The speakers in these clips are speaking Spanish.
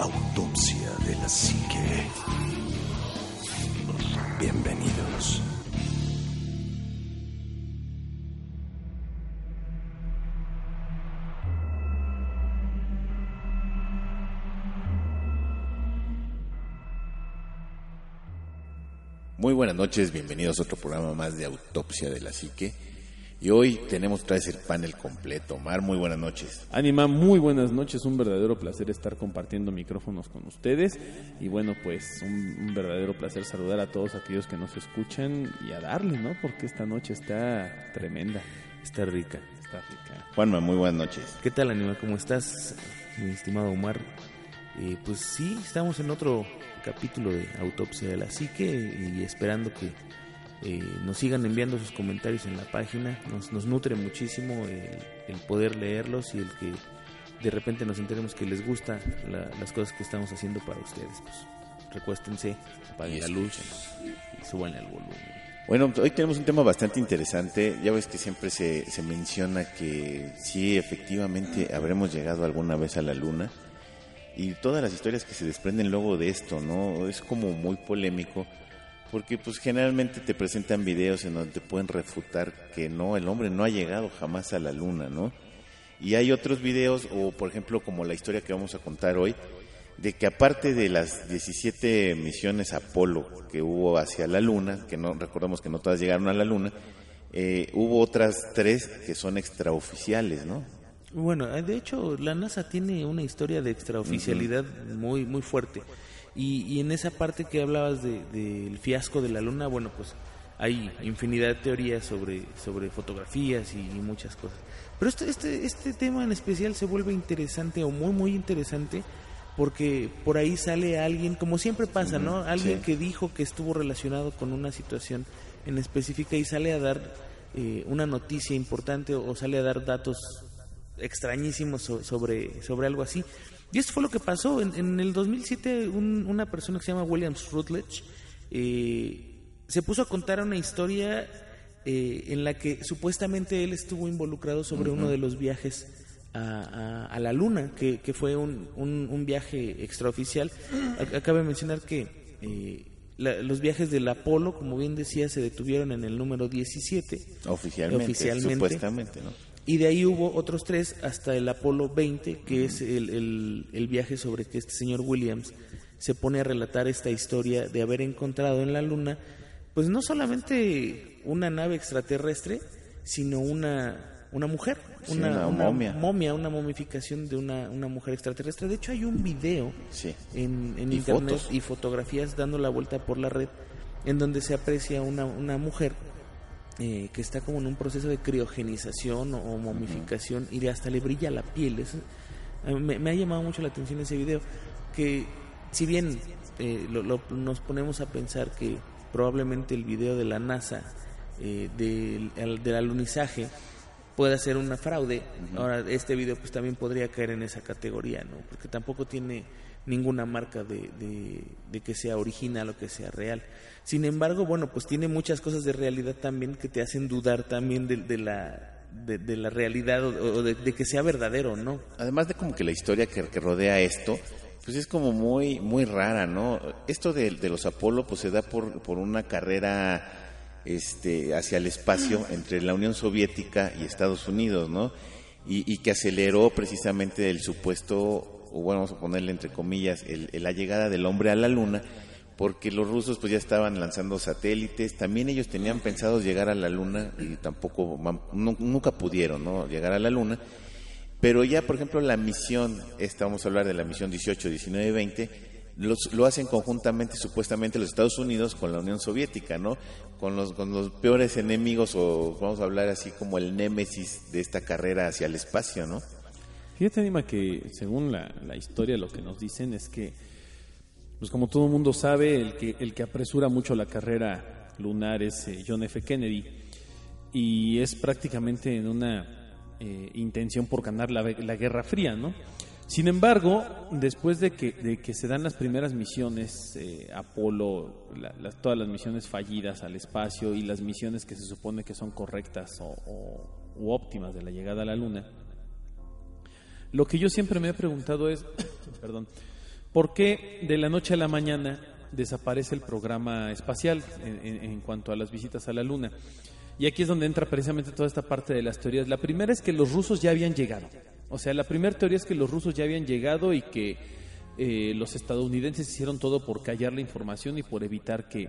Autopsia de la psique. Bienvenidos. Muy buenas noches, bienvenidos a otro programa más de Autopsia de la Psique. Y hoy tenemos otra vez el panel completo. Omar, muy buenas noches. Anima, muy buenas noches. Un verdadero placer estar compartiendo micrófonos con ustedes. Y bueno, pues un, un, verdadero placer saludar a todos aquellos que nos escuchan y a darle, ¿no? Porque esta noche está tremenda, está rica, está rica. Juanma, muy buenas noches. ¿Qué tal, Anima? ¿Cómo estás, mi estimado Omar? Eh, pues sí, estamos en otro capítulo de Autopsia de la Psique y esperando que eh, nos sigan enviando sus comentarios en la página. Nos, nos nutre muchísimo el, el, poder leerlos y el que de repente nos enteremos que les gusta la, las cosas que estamos haciendo para ustedes. Pues recuéstense, apaguen la luz y suban al volumen. Bueno, hoy tenemos un tema bastante interesante. Ya ves que siempre se, se menciona que sí, efectivamente, habremos llegado alguna vez a la luna. Y todas las historias que se desprenden luego de esto, ¿no? Es como muy polémico porque pues generalmente te presentan videos en donde te pueden refutar que no, el hombre no ha llegado jamás a la luna, ¿no? Y hay otros videos, o por ejemplo como la historia que vamos a contar hoy, de que aparte de las 17 misiones Apolo que hubo hacia la luna, que no recordemos que no todas llegaron a la luna, eh, hubo otras tres que son extraoficiales, ¿no? Bueno, de hecho la NASA tiene una historia de extraoficialidad uh -huh. muy muy fuerte. Y, y, en esa parte que hablabas del de, de fiasco de la luna, bueno, pues hay infinidad de teorías sobre, sobre fotografías y, y, muchas cosas. Pero este, este, este tema en especial se vuelve interesante o muy, muy interesante porque por ahí sale alguien, como siempre pasa, ¿no? Alguien sí. que dijo que estuvo relacionado con una situación en específica y sale a dar eh, una noticia importante o, o sale a dar datos extrañísimos sobre, sobre algo así. Y esto fue lo que pasó. En, en el 2007 un, una persona que se llama Williams Rutledge eh, se puso a contar una historia eh, en la que supuestamente él estuvo involucrado sobre uh -huh. uno de los viajes a, a, a la luna, que, que fue un, un, un, viaje extraoficial. Acaba de mencionar que eh, la, los viajes del Apolo, como bien decía, se detuvieron en el número 17. Oficialmente, oficialmente. supuestamente, ¿no? Y de ahí hubo otros tres hasta el Apolo 20, que es el, el, el, viaje sobre que este señor Williams se pone a relatar esta historia de haber encontrado en la Luna, pues no solamente una nave extraterrestre, sino una, una mujer, sí, una, una, una, momia. momia, una momificación de una, una mujer extraterrestre. De hecho, hay un video sí. en, en y internet fotos. y fotografías dando la vuelta por la red en donde se aprecia una, una mujer eh, que está como en un proceso de criogenización o, o momificación uh -huh. y hasta le brilla la piel. Es, eh, me, me, ha llamado mucho la atención ese video, que si bien eh, lo, lo, nos ponemos a pensar que probablemente el video de la NASA eh, del, del alunizaje pueda ser una fraude, uh -huh. ahora este video pues también podría caer en esa categoría, ¿no? Porque tampoco tiene ninguna marca de, de, de, que sea original o que sea real. Sin embargo, bueno, pues tiene muchas cosas de realidad también que te hacen dudar también de, de la de, la realidad o, de, que sea verdadero, ¿no? Además de como que la historia que, que rodea esto, pues es como muy muy rara, ¿no? Esto de, de los Apolo pues se da por, por una carrera este hacia el espacio entre la Unión Soviética y Estados Unidos, ¿no? Y, y que aceleró precisamente el supuesto o bueno, vamos a ponerle entre comillas, el, la llegada del hombre a la luna, porque los rusos pues ya estaban lanzando satélites, también ellos tenían pensado llegar a la luna y tampoco, nunca pudieron, ¿no? Llegar a la luna, pero ya, por ejemplo, la misión, esta vamos a hablar de la misión 18, 19 y 20, los, lo hacen conjuntamente, supuestamente, los Estados Unidos con la Unión Soviética, ¿no? Con los, con los peores enemigos, o vamos a hablar así como el némesis de esta carrera hacia el espacio, ¿no? Fíjate, Anima, que según la, la historia lo que nos dicen es que, pues como todo el mundo sabe, el que, el que apresura mucho la carrera lunar es eh, John F. Kennedy y es prácticamente en una eh, intención por ganar la, la Guerra Fría, ¿no? Sin embargo, después de que, de que se dan las primeras misiones, eh, Apolo, todas las misiones fallidas al espacio y las misiones que se supone que son correctas o, óptimas de la llegada a la Luna, lo que yo siempre me he preguntado es, perdón, ¿por qué de la noche a la mañana desaparece el programa espacial en, en- cuanto a las visitas a la Luna? Y aquí es donde entra precisamente toda esta parte de las teorías. La primera es que los rusos ya habían llegado. O sea, la primera teoría es que los rusos ya habían llegado y que eh, los estadounidenses hicieron todo por callar la información y por evitar que,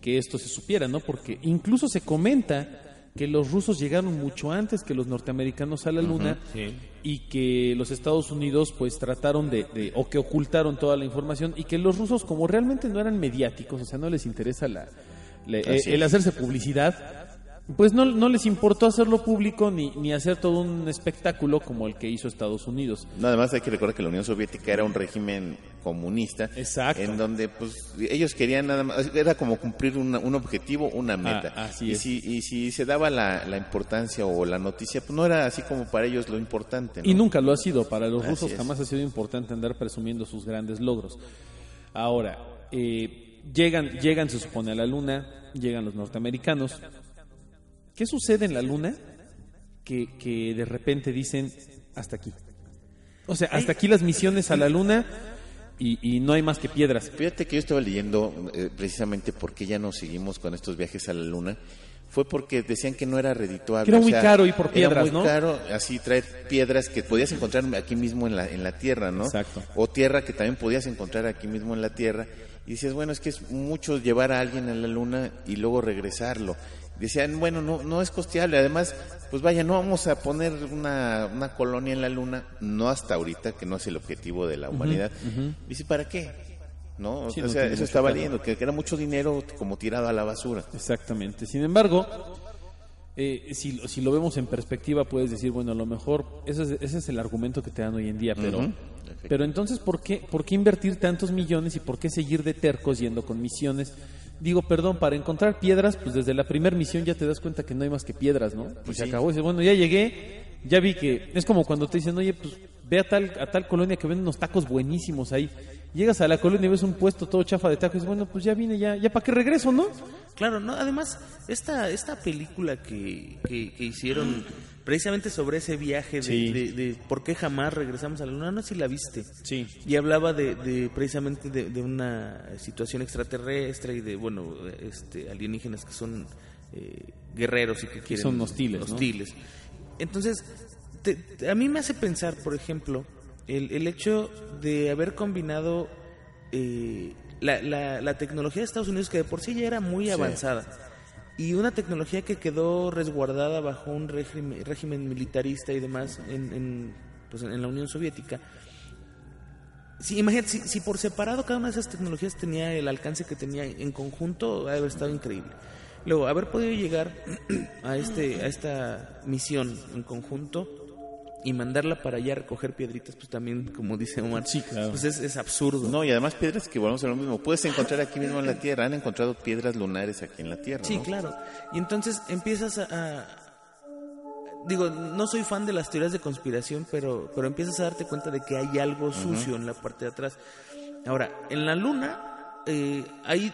que esto se supiera, ¿no? Porque incluso se comenta que los rusos llegaron mucho antes que los norteamericanos a la Luna y que los Estados Unidos pues trataron de, de- o que ocultaron toda la información y que los rusos como realmente no eran mediáticos, o sea, no les interesa la, el hacerse publicidad, pues no, no les importó hacerlo público ni, ni hacer todo un espectáculo como el que hizo Estados Unidos. No, además hay que recordar que la Unión Soviética era un régimen comunista. Exacto. En donde pues ellos querían nada más, era como cumplir una- un objetivo, una meta. Ah, así y, es. Si, y si se daba la, la importancia o la noticia, pues no era así como para ellos lo importante. ¿no? Y nunca lo ha sido. Para los Así rusos es. jamás ha sido importante andar presumiendo sus grandes logros. Ahora, eh, llegan, llegan, se supone, a la Luna, llegan los norteamericanos. ¿Qué sucede en la Luna? Que, que de repente dicen, hasta aquí. O sea, hasta aquí las misiones a la Luna y, y no hay más que piedras. Fíjate que yo estaba leyendo eh, precisamente por qué ya no seguimos con estos viajes a la luna. Fue porque decían que no era redituable. Que era o muy sea, caro ir por era piedras, muy ¿no? caro así traer piedras que podías encontrar aquí mismo en la, en la tierra, ¿no? Exacto. O tierra que también podías encontrar aquí mismo en la tierra. Y dices, bueno, es que es mucho llevar a alguien a la luna y luego regresarlo. Decían, bueno, no, no es costeable. Además, pues vaya, no vamos a poner una, una colonia en la luna, no hasta ahorita, que no es el objetivo de la humanidad. Dice, ¿para qué? ¿No? Sí, o sea, eso caso. leyendo, que, era mucho dinero como tirado a la basura. Exactamente. Sin embargo, eh, si, lo- si lo vemos en perspectiva, puedes decir, bueno, a lo mejor ese es, ese es el argumento que te dan hoy en día, pero, pero entonces, ¿por qué, ¿por qué invertir tantos millones y por qué seguir de tercos yendo con misiones? Digo, perdón, para encontrar piedras, pues desde la primera misión ya te das cuenta que no hay más que piedras, ¿no? Pues se sí. acabó. Dices, bueno, ya llegué, ya vi que es como cuando te dicen, oye, pues ve a tal, a tal colonia que venden unos tacos buenísimos ahí. Llegas a la colonia y ves un puesto todo chafa de tacos y dices, bueno, pues ya vine, ya, ya para qué regreso, ¿no? Claro, no, además, esta, esta película que, que, que hicieron precisamente sobre ese viaje de, Sí. de, de por qué jamás regresamos a la luna, no sé si la viste. Sí. Y hablaba de, de precisamente de, una situación extraterrestre y de, bueno, este, alienígenas que son eh, guerreros y que quieren... son hostiles, ¿no? Hostiles. Entonces, te- te- a mí me hace pensar, por ejemplo, el, el hecho de haber combinado eh, la, la- la tecnología de Estados Unidos, que de por sí ya era muy avanzada, y una tecnología que quedó resguardada bajo un régimen, militarista y demás en, en, pues, en la Unión Soviética. Sí, imagínate, si, si por separado cada una de esas tecnologías tenía el alcance que tenía en conjunto, haber estado increíble. Luego, haber podido llegar a, este, a esta misión en conjunto y mandarla para allá a recoger piedritas, pues también, como dice Omar, Sí, claro. pues es, es absurdo. No, y además piedras que volvemos a lo mismo. Puedes encontrar aquí mismo en la Tierra. Han encontrado piedras lunares aquí en la Tierra. Sí, ¿no? claro. Y entonces empiezas a, a- Digo, no soy fan de las teorías de conspiración, pero, pero empiezas a darte cuenta de que hay algo sucio en la parte de atrás. Ahora, en la luna eh, hay,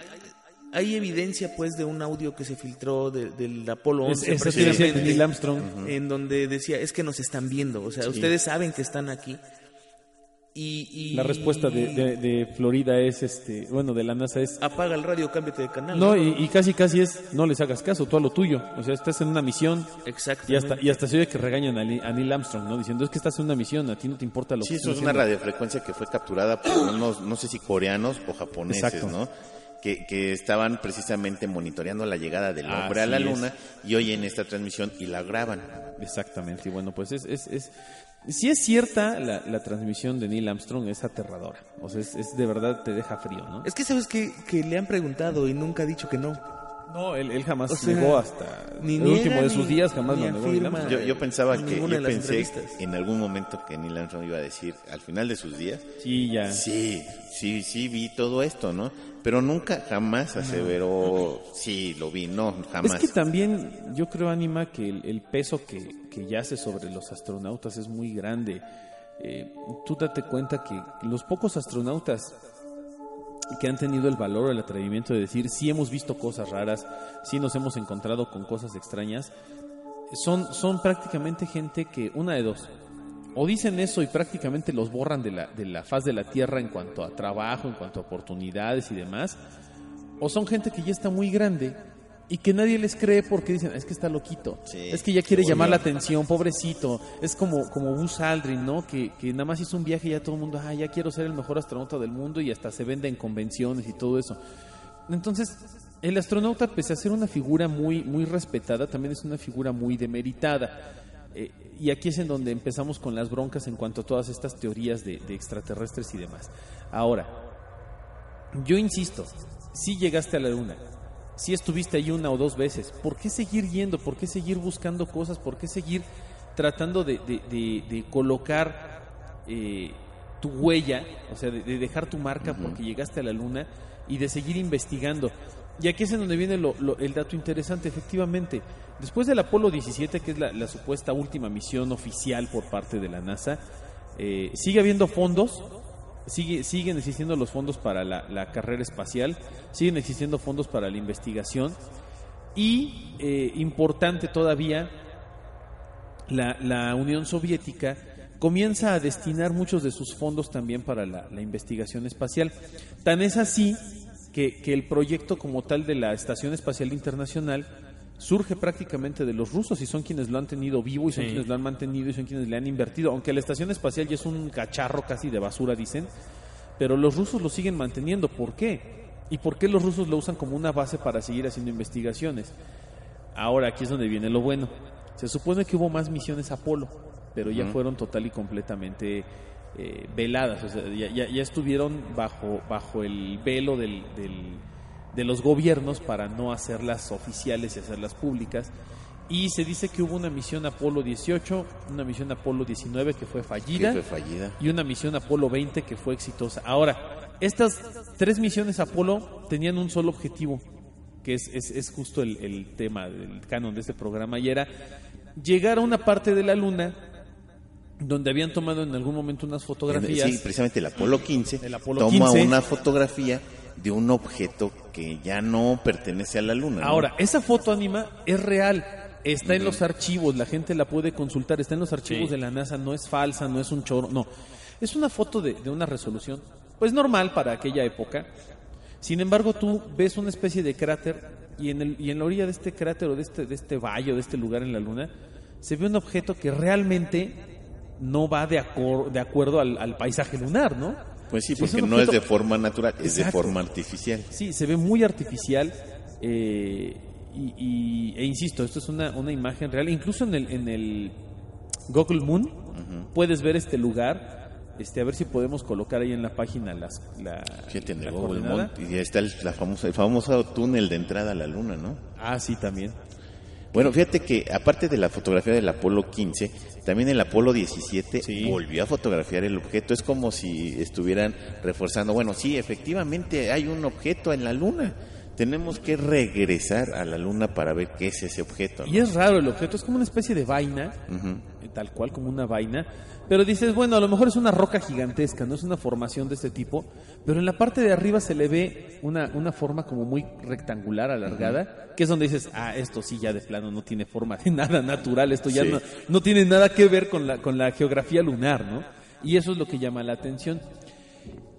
hay evidencia pues de un audio que se filtró de- del Apolo Es, 11 esa teoría de precisamente, Neil Armstrong. en donde decía, es que nos están viendo, o sea, ustedes saben que están aquí. Y, y- La respuesta de, de- de Florida es, este, bueno, de la NASA es, Apaga el radio, cámbiate de canal. no, y, y casi casi es, no les hagas caso, tú a lo tuyo. O sea, estás en una misión Exacto. y hasta, y hasta se oye que regañan a, Neil Armstrong, ¿no? Diciendo, es que estás en una misión, a ti no te importa lo Sí, que eso están es una haciendo". radiofrecuencia que fue capturada por unos, no sé si coreanos o japoneses, Exacto. ¿no? Que, que estaban precisamente monitoreando la llegada del hombre a la es. luna y oyen esta transmisión y la graban. Exactamente, y bueno, pues es, es, es si es cierta la, la transmisión de Neil Armstrong, es aterradora. O sea, es, es de verdad te deja frío, ¿no? Es que sabes que, que le han preguntado y nunca ha dicho que no. No, él, él jamás O sea, llegó hasta ni el niega último de sus ni- días, jamás lo negó. afirma. Yo, yo pensaba en que, yo pensé en algún momento que Neil Armstrong iba a decir, al final de sus días, Sí, ya. sí, sí, sí vi todo esto, ¿no? Pero nunca, jamás aseveró, sí, lo vi, no, jamás. Es que también yo creo, Anima, que el, el peso que, que yace sobre los astronautas es muy grande. Eh, tú date cuenta que los pocos astronautas que han tenido el valor o el atrevimiento de decir sí hemos visto cosas raras, sí nos hemos encontrado con cosas extrañas, son, son prácticamente gente que, una de dos, o dicen eso y prácticamente los borran de la, de la faz de la Tierra en cuanto a trabajo, en cuanto a oportunidades y demás, o son gente que ya está muy grande y que nadie les cree porque dicen, es que está loquito, Sí, es que ya quiere llamar la atención, pobrecito, es como, como Buzz Aldrin, ¿no? Que, que nada más hizo un viaje y ya todo el mundo, ah, ya quiero ser el mejor astronauta del mundo y hasta se vende en convenciones y todo eso. Entonces, el astronauta, pese a ser una figura muy, muy respetada, también es una figura muy demeritada. Eh, y aquí es en donde empezamos con las broncas en cuanto a todas estas teorías de, de extraterrestres y demás. Ahora, yo insisto, si llegaste a la luna, si estuviste ahí una o dos veces, ¿por qué seguir yendo? ¿Por qué seguir buscando cosas? ¿Por qué seguir tratando de, de- de- de colocar eh, tu huella, o sea, de, de dejar tu marca porque llegaste a la luna y de seguir investigando? Y aquí es en donde viene lo- el dato interesante, efectivamente. Después del Apolo 17, que es la, supuesta última misión oficial por parte de la NASA, eh, sigue habiendo fondos Sigue, siguen existiendo los fondos para la, carrera espacial, siguen existiendo fondos para la investigación y, eh, importante todavía, la, la Unión Soviética comienza a destinar muchos de sus fondos también para la, la investigación espacial. Tan es así que, que el proyecto como tal de la Estación Espacial Internacional surge prácticamente de los rusos y son quienes lo han tenido vivo y son Sí. quienes lo han mantenido y son quienes le han invertido. Aunque la Estación Espacial ya es un cacharro casi de basura, dicen, pero los rusos lo siguen manteniendo. ¿Por qué? ¿Y por qué los rusos lo usan como una base para seguir haciendo investigaciones? Ahora aquí es donde viene lo bueno. Se supone que hubo más misiones Apolo, pero ya fueron total y completamente eh, veladas. O sea, ya, ya- ya estuvieron bajo, bajo el velo del, del- de los gobiernos para no hacerlas oficiales y hacerlas públicas. Y se dice que hubo una misión Apolo 18, una misión Apolo 19 que fue fallida Que fue fallida. y una misión Apolo 20 que fue exitosa. Ahora, estas tres misiones Apolo tenían un solo objetivo, que es, es, es justo el, el tema del canon de este programa, y era llegar a una parte de la Luna donde habían tomado en algún momento unas fotografías. Sí, precisamente el Apolo 15 El Apolo toma 15. una fotografía de un objeto que ya no pertenece a la Luna. ¿no? Ahora, esa foto anima es real. Está en los archivos, la gente la puede consultar, está en los archivos Sí. de la NASA, no es falsa, no es un choro, no. Es una foto de, de una resolución, pues normal para aquella época. Sin embargo, tú ves una especie de cráter y en, el, y en la orilla de este cráter o de este, de este valle o de este lugar en la Luna, se ve un objeto que realmente no va de, acor- de acuerdo al, al paisaje lunar, ¿no? Pues sí, porque no es de forma natural, es de forma artificial. Sí, se ve muy artificial. eh, y, y- e insisto, esto es una, una imagen real. Incluso en el, en el Google Moon puedes ver este lugar. Este, a ver si podemos colocar ahí en la página las, la, Fíjate en el Google. Mont, y ya está el, la famosa, el famoso túnel de entrada a la Luna, ¿no? Ah, sí, también. Bueno, fíjate que aparte de la fotografía del Apolo 15, también el Apolo 17 Sí. volvió a fotografiar el objeto. Es como si estuvieran reforzando, bueno, sí, efectivamente hay un objeto en la Luna. Tenemos que regresar a la Luna para ver qué es ese objeto. ¿no? Y es raro el objeto, es como una especie de vaina, eh, tal cual como una vaina. Pero dices, bueno, a lo mejor es una roca gigantesca, no es una formación de este tipo, pero en la parte de arriba se le ve una, una forma como muy rectangular, alargada, que es donde dices, ah, esto sí ya de plano no tiene forma de nada natural, esto ya Sí. no, no tiene nada que ver con la, con la geografía lunar, ¿no? Y eso es lo que llama la atención.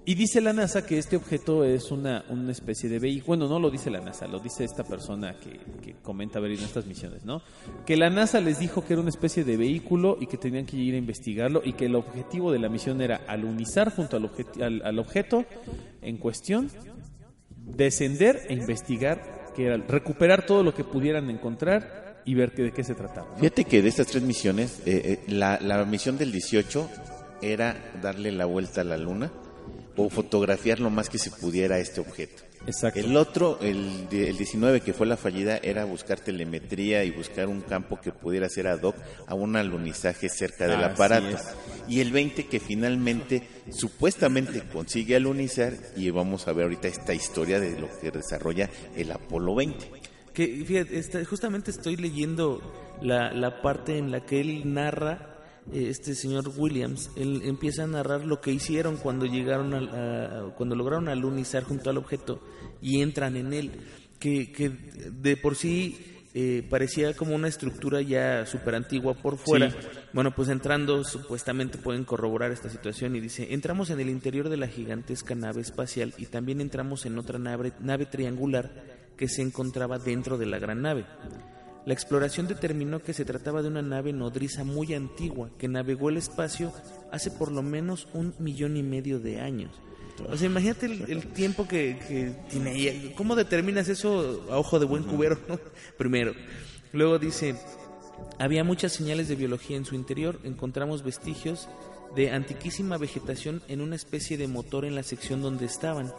Y dice la NASA que este objeto es una, una especie de vehículo. Bueno, no lo dice la NASA, lo dice esta persona que, comenta haber ido estas misiones, ¿no? Que la NASA les dijo que era una especie de vehículo y que tenían que ir a investigarlo y que el objetivo de la misión era alunizar junto al, objeti- al, objeto en cuestión, descender e investigar, que era recuperar todo lo que pudieran encontrar y ver que, de qué se trataba. Fíjate que de estas tres misiones, eh, eh, la, la misión del 18 era darle la vuelta a la Luna o fotografiar lo más que se pudiera este objeto. Exacto. El otro, el, el 19 que fue la fallida, era buscar telemetría y buscar un campo que pudiera ser ad hoc a un alunizaje cerca del aparato. Y el 20 que finalmente, supuestamente consigue alunizar y vamos a ver ahorita esta historia de lo que desarrolla el Apolo 20. Que fíjate, esta- justamente estoy leyendo la, la parte en la que él narra, este señor Williams, él empieza a narrar lo que hicieron cuando llegaron al- a, a- cuando lograron alunizar junto al objeto y entran en él, que, que de por sí eh, parecía como una estructura ya súper antigua por fuera. Bueno, pues entrando supuestamente pueden corroborar esta situación y dice, entramos en el interior de la gigantesca nave espacial y también entramos en otra nave, nave triangular que se encontraba dentro de la gran nave. La exploración determinó que se trataba de una nave nodriza muy antigua que navegó el espacio hace por lo menos un millón y medio de años. O sea, imagínate el, tiempo que, tiene ella. ¿Cómo determinas eso a ojo de buen cubero? Primero. Luego dice, había muchas señales de biología en su interior. Encontramos vestigios de antiquísima vegetación en una especie de motor en la sección donde estaban.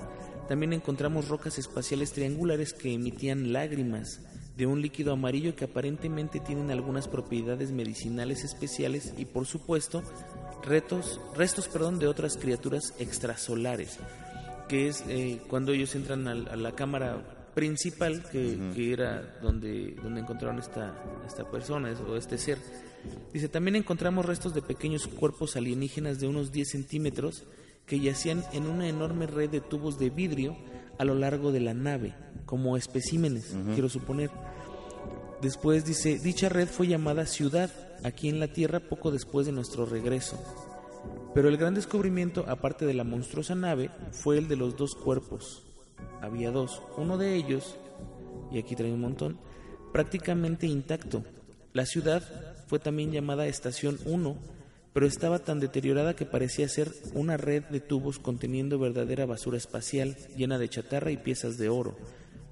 También encontramos rocas espaciales triangulares que emitían lágrimas de un líquido amarillo que aparentemente tienen algunas propiedades medicinales especiales y por supuesto retos, restos perdón, de otras criaturas extrasolares, que es eh, cuando ellos entran a, la cámara principal, que, que era donde, donde encontraron esta, esta persona o este ser. Dice, también encontramos restos de pequeños cuerpos alienígenas de unos 10 centímetros que yacían en una enorme red de tubos de vidrio a lo largo de la nave, como especímenes, quiero suponer. Después dice, dicha red fue llamada Ciudad aquí en la Tierra poco después de nuestro regreso. Pero el gran descubrimiento, aparte de la monstruosa nave, fue el de los dos cuerpos. Había dos. Uno de ellos, y aquí trae un montón, prácticamente intacto. La ciudad fue también llamada Estación 1, pero estaba tan deteriorada que parecía ser una red de tubos conteniendo verdadera basura espacial, llena de chatarra y piezas de oro.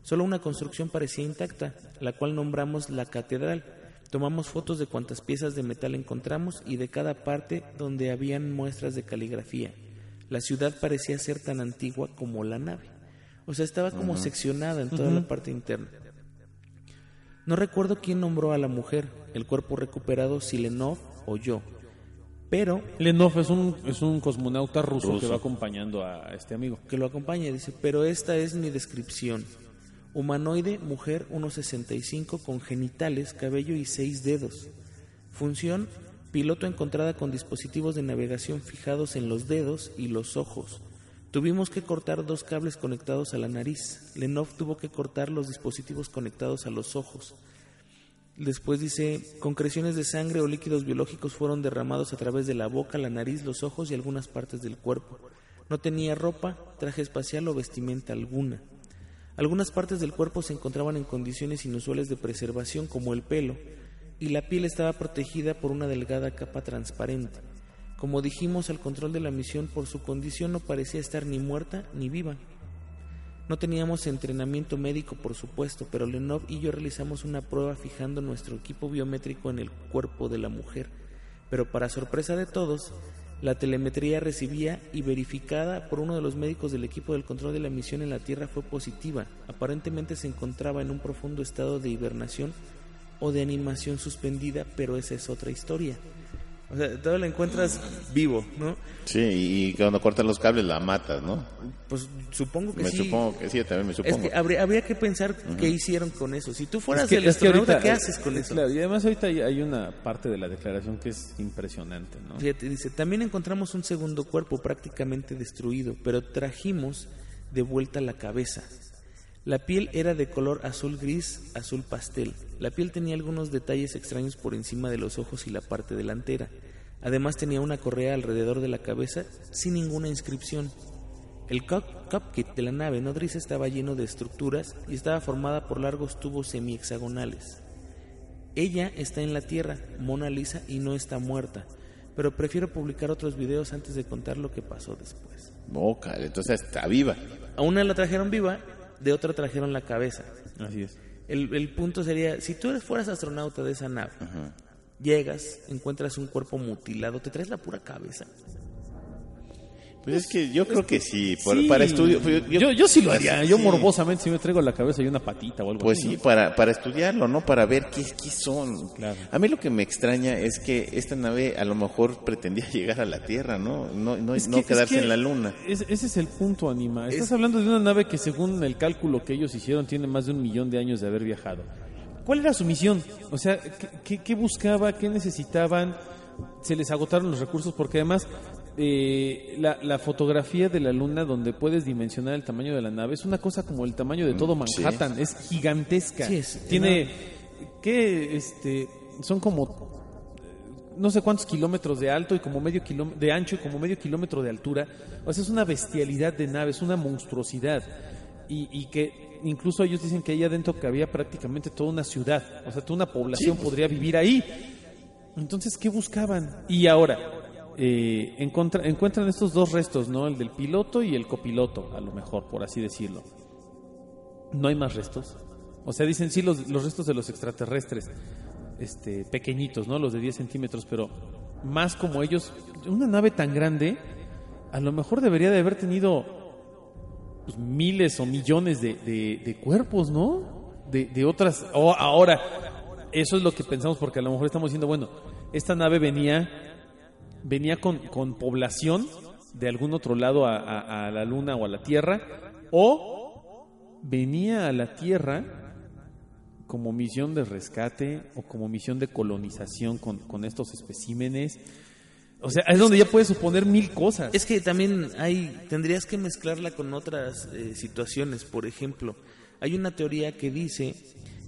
Solo una construcción parecía intacta, la cual nombramos la catedral. Tomamos fotos de cuantas piezas de metal encontramos y de cada parte donde habían muestras de caligrafía. La ciudad parecía ser tan antigua como la nave. O sea, estaba como seccionada en toda la parte interna. No recuerdo quién nombró a la mujer, el cuerpo recuperado, si Lenov o yo. Pero Lenov es un, es un cosmonauta ruso, que Ruso. va acompañando a este amigo. que lo acompaña, dice, pero esta es mi descripción. Humanoide, mujer, 1,65, con genitales, cabello y seis dedos. Función, piloto encontrada con dispositivos de navegación fijados en los dedos y los ojos. Tuvimos que cortar dos cables conectados a la nariz. Lenov tuvo que cortar los dispositivos conectados a los ojos. Después dice, concreciones de sangre o líquidos biológicos fueron derramados a través de la boca, la nariz, los ojos y algunas partes del cuerpo. No tenía ropa, traje espacial o vestimenta alguna. Algunas partes del cuerpo se encontraban en condiciones inusuales de preservación como el pelo, y la piel estaba protegida por una delgada capa transparente. Como dijimos, el control de la misión por su condición no parecía estar ni muerta ni viva. No teníamos entrenamiento médico, por supuesto, pero Lenov y yo realizamos una prueba fijando nuestro equipo biométrico en el cuerpo de la mujer. Pero para sorpresa de todos, la telemetría recibida y verificada por uno de los médicos del equipo del control de la misión en la Tierra fue positiva. Aparentemente se encontraba en un profundo estado de hibernación o de animación suspendida, pero esa es otra historia. O sea, todavía la encuentras vivo, ¿no? Sí, y, cuando cortan los cables la matas, ¿no? Pues supongo que Me sí. supongo que sí, también me Es supongo. que habría, habría que pensar qué hicieron con eso. Si tú fueras Es que- el es que astronauta, ahorita- ¿qué haces con eso? claro, y además ahorita hay, hay una parte de la declaración que es impresionante, ¿no? Fíjate, dice, también encontramos un segundo cuerpo prácticamente destruido, pero trajimos de vuelta la cabeza. La piel era de color azul gris, azul pastel. La piel tenía algunos detalles extraños por encima de los ojos y la parte delantera. Además tenía una correa alrededor de la cabeza sin ninguna inscripción. El cock- cockpit de la nave nodriza estaba lleno de estructuras y estaba formada por largos tubos semi-hexagonales. Ella está en la Tierra, Mona Lisa, y no está muerta. Pero prefiero publicar otros videos antes de contar lo que pasó después. Boca, entonces está viva. A una la trajeron viva, de otra trajeron la cabeza. Así es. El, el punto sería, si tú eres, fueras astronauta de esa nave, llegas, encuentras un cuerpo mutilado, ¿te traes la pura cabeza? Pues es que yo creo que sí, por- Sí. para estudio. Yo, yo, sí lo haría. Yo Sí. morbosamente si me traigo a la cabeza y una patita o algo Pues así. sí, ¿no? para, para estudiarlo, ¿no? Para ver qué, qué son. Claro. A mí lo que me extraña es que esta nave a lo mejor pretendía llegar a la Tierra, ¿no? No, no, Es no que- es quedarse que en la Luna. es- ese es el punto, Anima. Estás hablando de una nave que según el cálculo que ellos hicieron tiene más de un millón de años de haber viajado. ¿Cuál era su misión? O sea, ¿qué, qué- qué buscaba? ¿Qué necesitaban? Se les agotaron los recursos porque además eh, la, la fotografía de la luna donde puedes dimensionar el tamaño de la nave es una cosa como el tamaño de todo sí. Manhattan. Es gigantesca. Sí, es Tiene... que Este, son como no sé cuántos kilómetros de alto y como medio kiló- de ancho y como medio kilómetro de altura. O sea, es una bestialidad de nave, es una monstruosidad. Y, y que incluso ellos dicen que ahí adentro que había prácticamente toda una ciudad. O sea, toda una población podría vivir ahí. Entonces, ¿qué buscaban? Y ahora, eh, encuentran estos dos restos, ¿no? El del piloto y el copiloto, a lo mejor, por así decirlo. No hay más restos. O sea, dicen sí los, los restos de los extraterrestres, este, pequeñitos, ¿no? Los de 10 centímetros, pero más como ellos. Una nave tan grande, a lo mejor debería de haber tenido pues, miles o millones de, de- cuerpos, ¿no? De, de otras. o ahora, eso es lo que pensamos, porque a lo mejor estamos diciendo, bueno, esta nave venía, venía con, con población de algún otro lado a, a- la Luna o a la Tierra, o venía a la Tierra como misión de rescate o como misión de colonización con, con estos especímenes. O sea, es donde ya puedes suponer mil cosas. Es que también hay, tendrías que mezclarla con otras eh, situaciones. Por ejemplo, hay una teoría que dice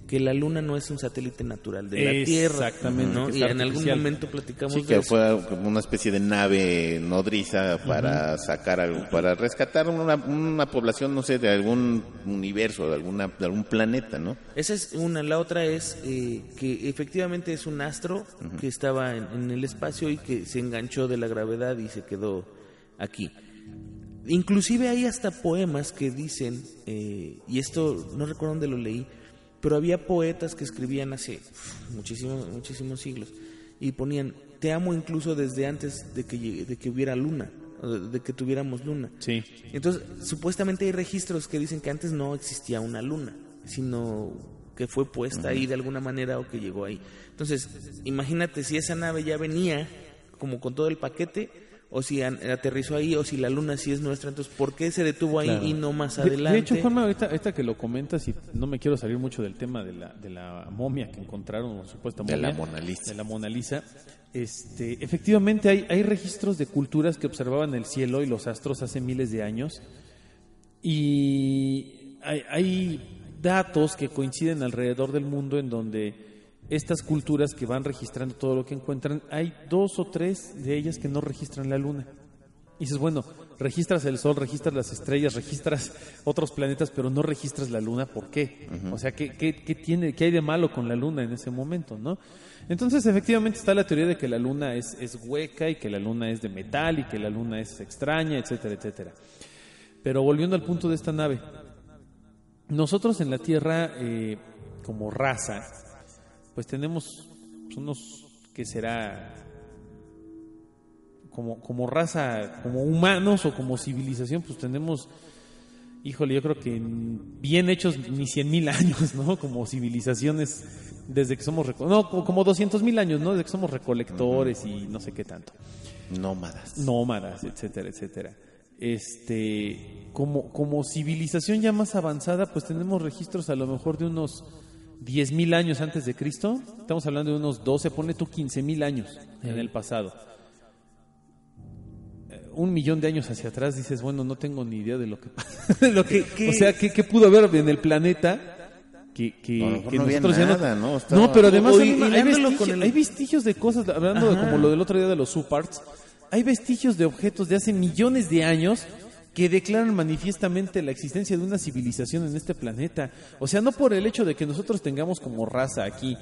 que la Luna no es un satélite natural de la Tierra. Exactamente, ¿no? Y en algún momento platicamos Sí, de que eso. fue como una especie de nave nodriza para sacar algo, para rescatar una, una población, no sé, de algún universo, de alguna, de algún planeta, ¿no? Esa es una. La otra es eh, que efectivamente es un astro que estaba en, en el espacio y que se enganchó de la gravedad y se quedó aquí. Inclusive hay hasta poemas que dicen, eh, y esto no recuerdo dónde lo leí, pero había poetas que escribían hace muchísimos, muchísimos siglos y ponían, te amo incluso desde antes de que, de que hubiera luna, de que tuviéramos luna. Sí. Entonces, supuestamente hay registros que dicen que antes no existía una luna, sino que fue puesta ahí de alguna manera o que llegó ahí. Entonces, imagínate si esa nave ya venía como con todo el paquete, o si aterrizó ahí, o si la luna sí es nuestra, entonces, ¿por qué se detuvo ahí Claro. y no más De- adelante? De, hecho, Juanma, ahorita, ahorita que lo comentas, y no me quiero salir mucho del tema de la, de la momia que encontraron, o supuesta De momia. la Mona Lisa. De la Mona Lisa. Este, efectivamente, hay, hay registros de culturas que observaban el cielo y los astros hace miles de años. Y hay, hay datos que coinciden alrededor del mundo en donde estas culturas que van registrando todo lo que encuentran, hay dos o tres de ellas que no registran la luna. Y dices, bueno, registras el Sol, registras las estrellas, registras otros planetas, pero no registras la Luna, ¿por qué? O sea, ¿qué, qué, qué tiene, ¿qué hay de malo con la Luna en ese momento, no? Entonces, efectivamente, está la teoría de que la Luna es, es hueca y que la Luna es de metal y que la Luna es extraña, etcétera, etcétera. Pero volviendo al punto de esta nave, nosotros en la Tierra, eh, como raza, pues tenemos unos, que será? Como, como raza, como humanos o como civilización, pues tenemos, híjole, yo creo que en- bien hechos ni cien mil años, ¿no? Como civilizaciones desde que somos, no, como, 200 mil años, ¿no? Desde que somos recolectores y no sé qué tanto Nómadas. nómadas, etcétera, etcétera. Este, como, como civilización ya más avanzada, pues tenemos registros a lo mejor de unos 10.000 años antes de Cristo. Estamos hablando de unos 12, ponle tú 15.000 años en el pasado. Eh, Un millón de años hacia atrás dices, bueno, no tengo ni idea de lo que pasa. de lo que, o sea, ¿qué, qué pudo haber en el planeta? Que, que, mejor que no nosotros ya nada, ¿no? Estaba- No, pero además hay, vestigios, con el- hay vestigios de cosas, hablando de como lo del otro día de los subparts, hay vestigios de objetos de hace millones de años que declaran manifiestamente la existencia de una civilización en este planeta. O sea, no por el hecho de que nosotros tengamos como raza aquí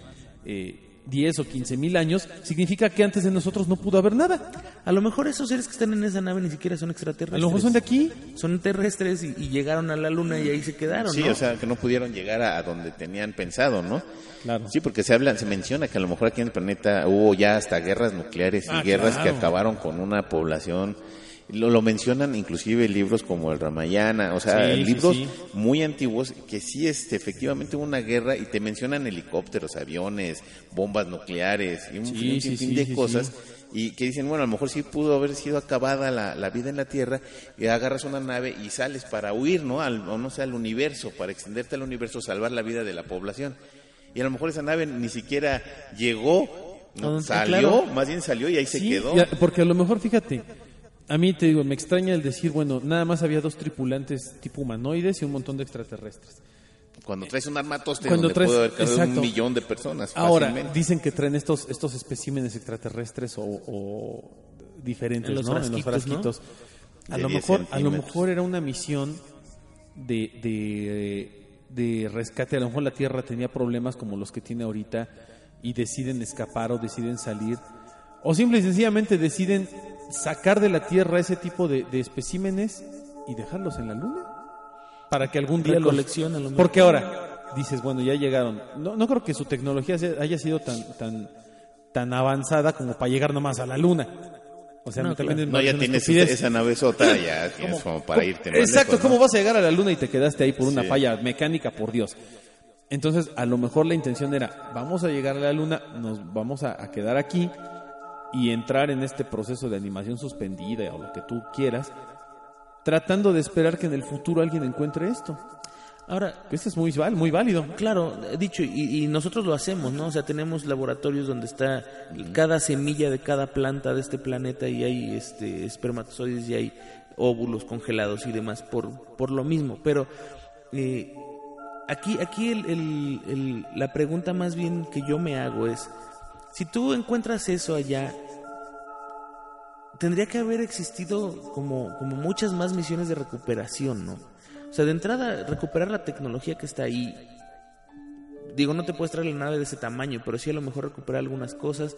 eh, 10 o 15 mil años, significa que antes de nosotros no pudo haber nada. A lo mejor esos seres que están en esa nave ni siquiera son extraterrestres. A lo mejor son de aquí. Son terrestres y, y llegaron a la luna y ahí se quedaron, Sí, ¿no? o sea, que no pudieron llegar a, a donde tenían pensado, ¿no? Claro. Sí, porque se habla, se menciona que a lo mejor aquí en el planeta hubo ya hasta guerras nucleares y Ah, guerras que acabaron con una población Lo, lo mencionan inclusive libros como el Ramayana, o sea, Sí, libros sí. muy antiguos que sí es efectivamente hubo una guerra y te mencionan helicópteros, aviones, bombas nucleares y un fin, fin sí, de cosas. Y que dicen, bueno, a lo mejor sí pudo haber sido acabada la, la vida en la Tierra y agarras una nave y sales para huir, ¿no? Al, o no sé, al universo, para extenderte al universo, salvar la vida de la población. Y a lo mejor esa nave ni siquiera llegó, ¿no? Ah, salió, claro. más bien salió y ahí se quedó. porque a lo mejor, fíjate, a mí te digo, me extraña el decir, bueno, nada más había dos tripulantes tipo humanoides y un montón de extraterrestres. Cuando traes un armatoste Cuando donde traes- puede haber exacto. un millón de personas Ahora, fácilmente. dicen que traen estos, estos especímenes extraterrestres o, o diferentes, En los ¿no? en los frasquitos, ¿no? A lo 10 mejor, a lo mejor era una misión de, de, de rescate. A lo mejor la Tierra tenía problemas como los que tiene ahorita y deciden escapar o deciden salir. O simple y sencillamente deciden sacar de la Tierra ese tipo de, de especímenes y dejarlos en la Luna. Para que algún día los... Recolección, a lo mejor. Porque ahora dices, bueno, ya llegaron. No, no creo que su tecnología haya sido tan, tan, tan avanzada como para llegar nomás a la Luna. O sea, No, también claro. No, es ya una tienes estupidez. esa nave sota, ya tienes como para irte Exacto, lejos, ¿no? ¿cómo vas a llegar a la Luna y te quedaste ahí por una Sí. falla mecánica, por Dios? Entonces, a lo mejor la intención era, vamos a llegar a la Luna, nos vamos a, a quedar aquí y entrar en este proceso de animación suspendida o lo que tú quieras, tratando de esperar que en el futuro alguien encuentre esto. Ahora, Esto es muy, muy válido. Claro, dicho, y, y nosotros lo hacemos, ¿no? O sea, tenemos laboratorios donde está cada semilla de cada planta de este planeta y hay este, espermatozoides y hay óvulos congelados y demás por, por lo mismo. Pero eh, aquí, aquí el- el- el- la pregunta más bien que yo me hago es, si tú encuentras eso allá, tendría que haber existido como, como muchas más misiones de recuperación, ¿no? O sea, de entrada, recuperar la tecnología que está ahí. Digo, no te puedes traer la nave de ese tamaño, pero sí a lo mejor recuperar algunas cosas.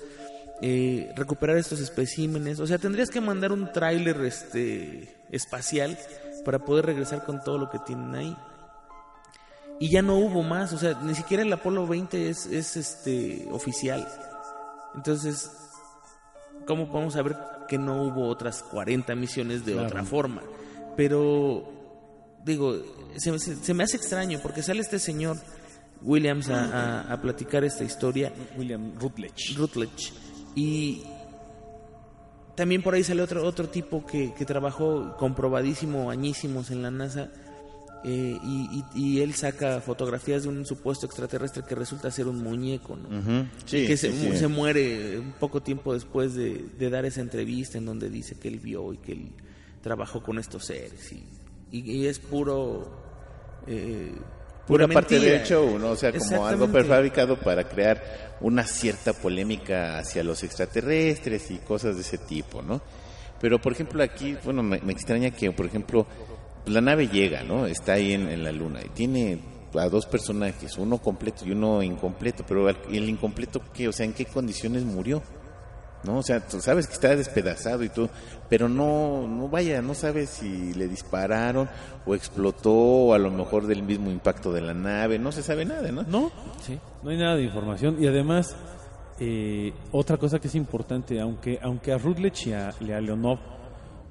eh, recuperar estos especímenes. O sea, tendrías que mandar un tráiler este, espacial para poder regresar con todo lo que tienen ahí. Y ya no hubo más, o sea, ni siquiera el Apolo 20 es, es este oficial. Entonces, ¿cómo podemos saber que no hubo otras 40 misiones de otra forma? Pero, digo, se, me- se- se me hace extraño porque sale este señor Williams a, a- a platicar esta historia, William Rutledge. Rutledge, y también por ahí sale otro, otro tipo que, que trabajó comprobadísimo añísimos en la NASA. Eh, y, y- y él saca fotografías de un supuesto extraterrestre que resulta ser un muñeco, ¿no? Sí, que se, sí. se muere un poco tiempo después de, de dar esa entrevista en donde dice que él vio y que él trabajó con estos seres y, es puro eh, Pura pura parte mentira. de hecho, ¿no? O sea, como algo prefabricado para crear una cierta polémica hacia los extraterrestres y cosas de ese tipo, ¿no? Pero, por ejemplo, aquí, bueno, me, me extraña que, por ejemplo, la nave llega, ¿no? Está ahí en, la luna y tiene a dos personajes, uno completo y uno incompleto, pero el, incompleto, ¿qué? O sea, ¿en qué condiciones murió? ¿no? O sea, tú sabes que está despedazado y todo, pero no, no vaya, no sabes si le dispararon o explotó o a lo mejor del mismo impacto de la nave, no se sabe nada, ¿no? No, no hay nada de información. Y además, eh, otra cosa que es importante, aunque, aunque a Rutledge y a, y a Leonov,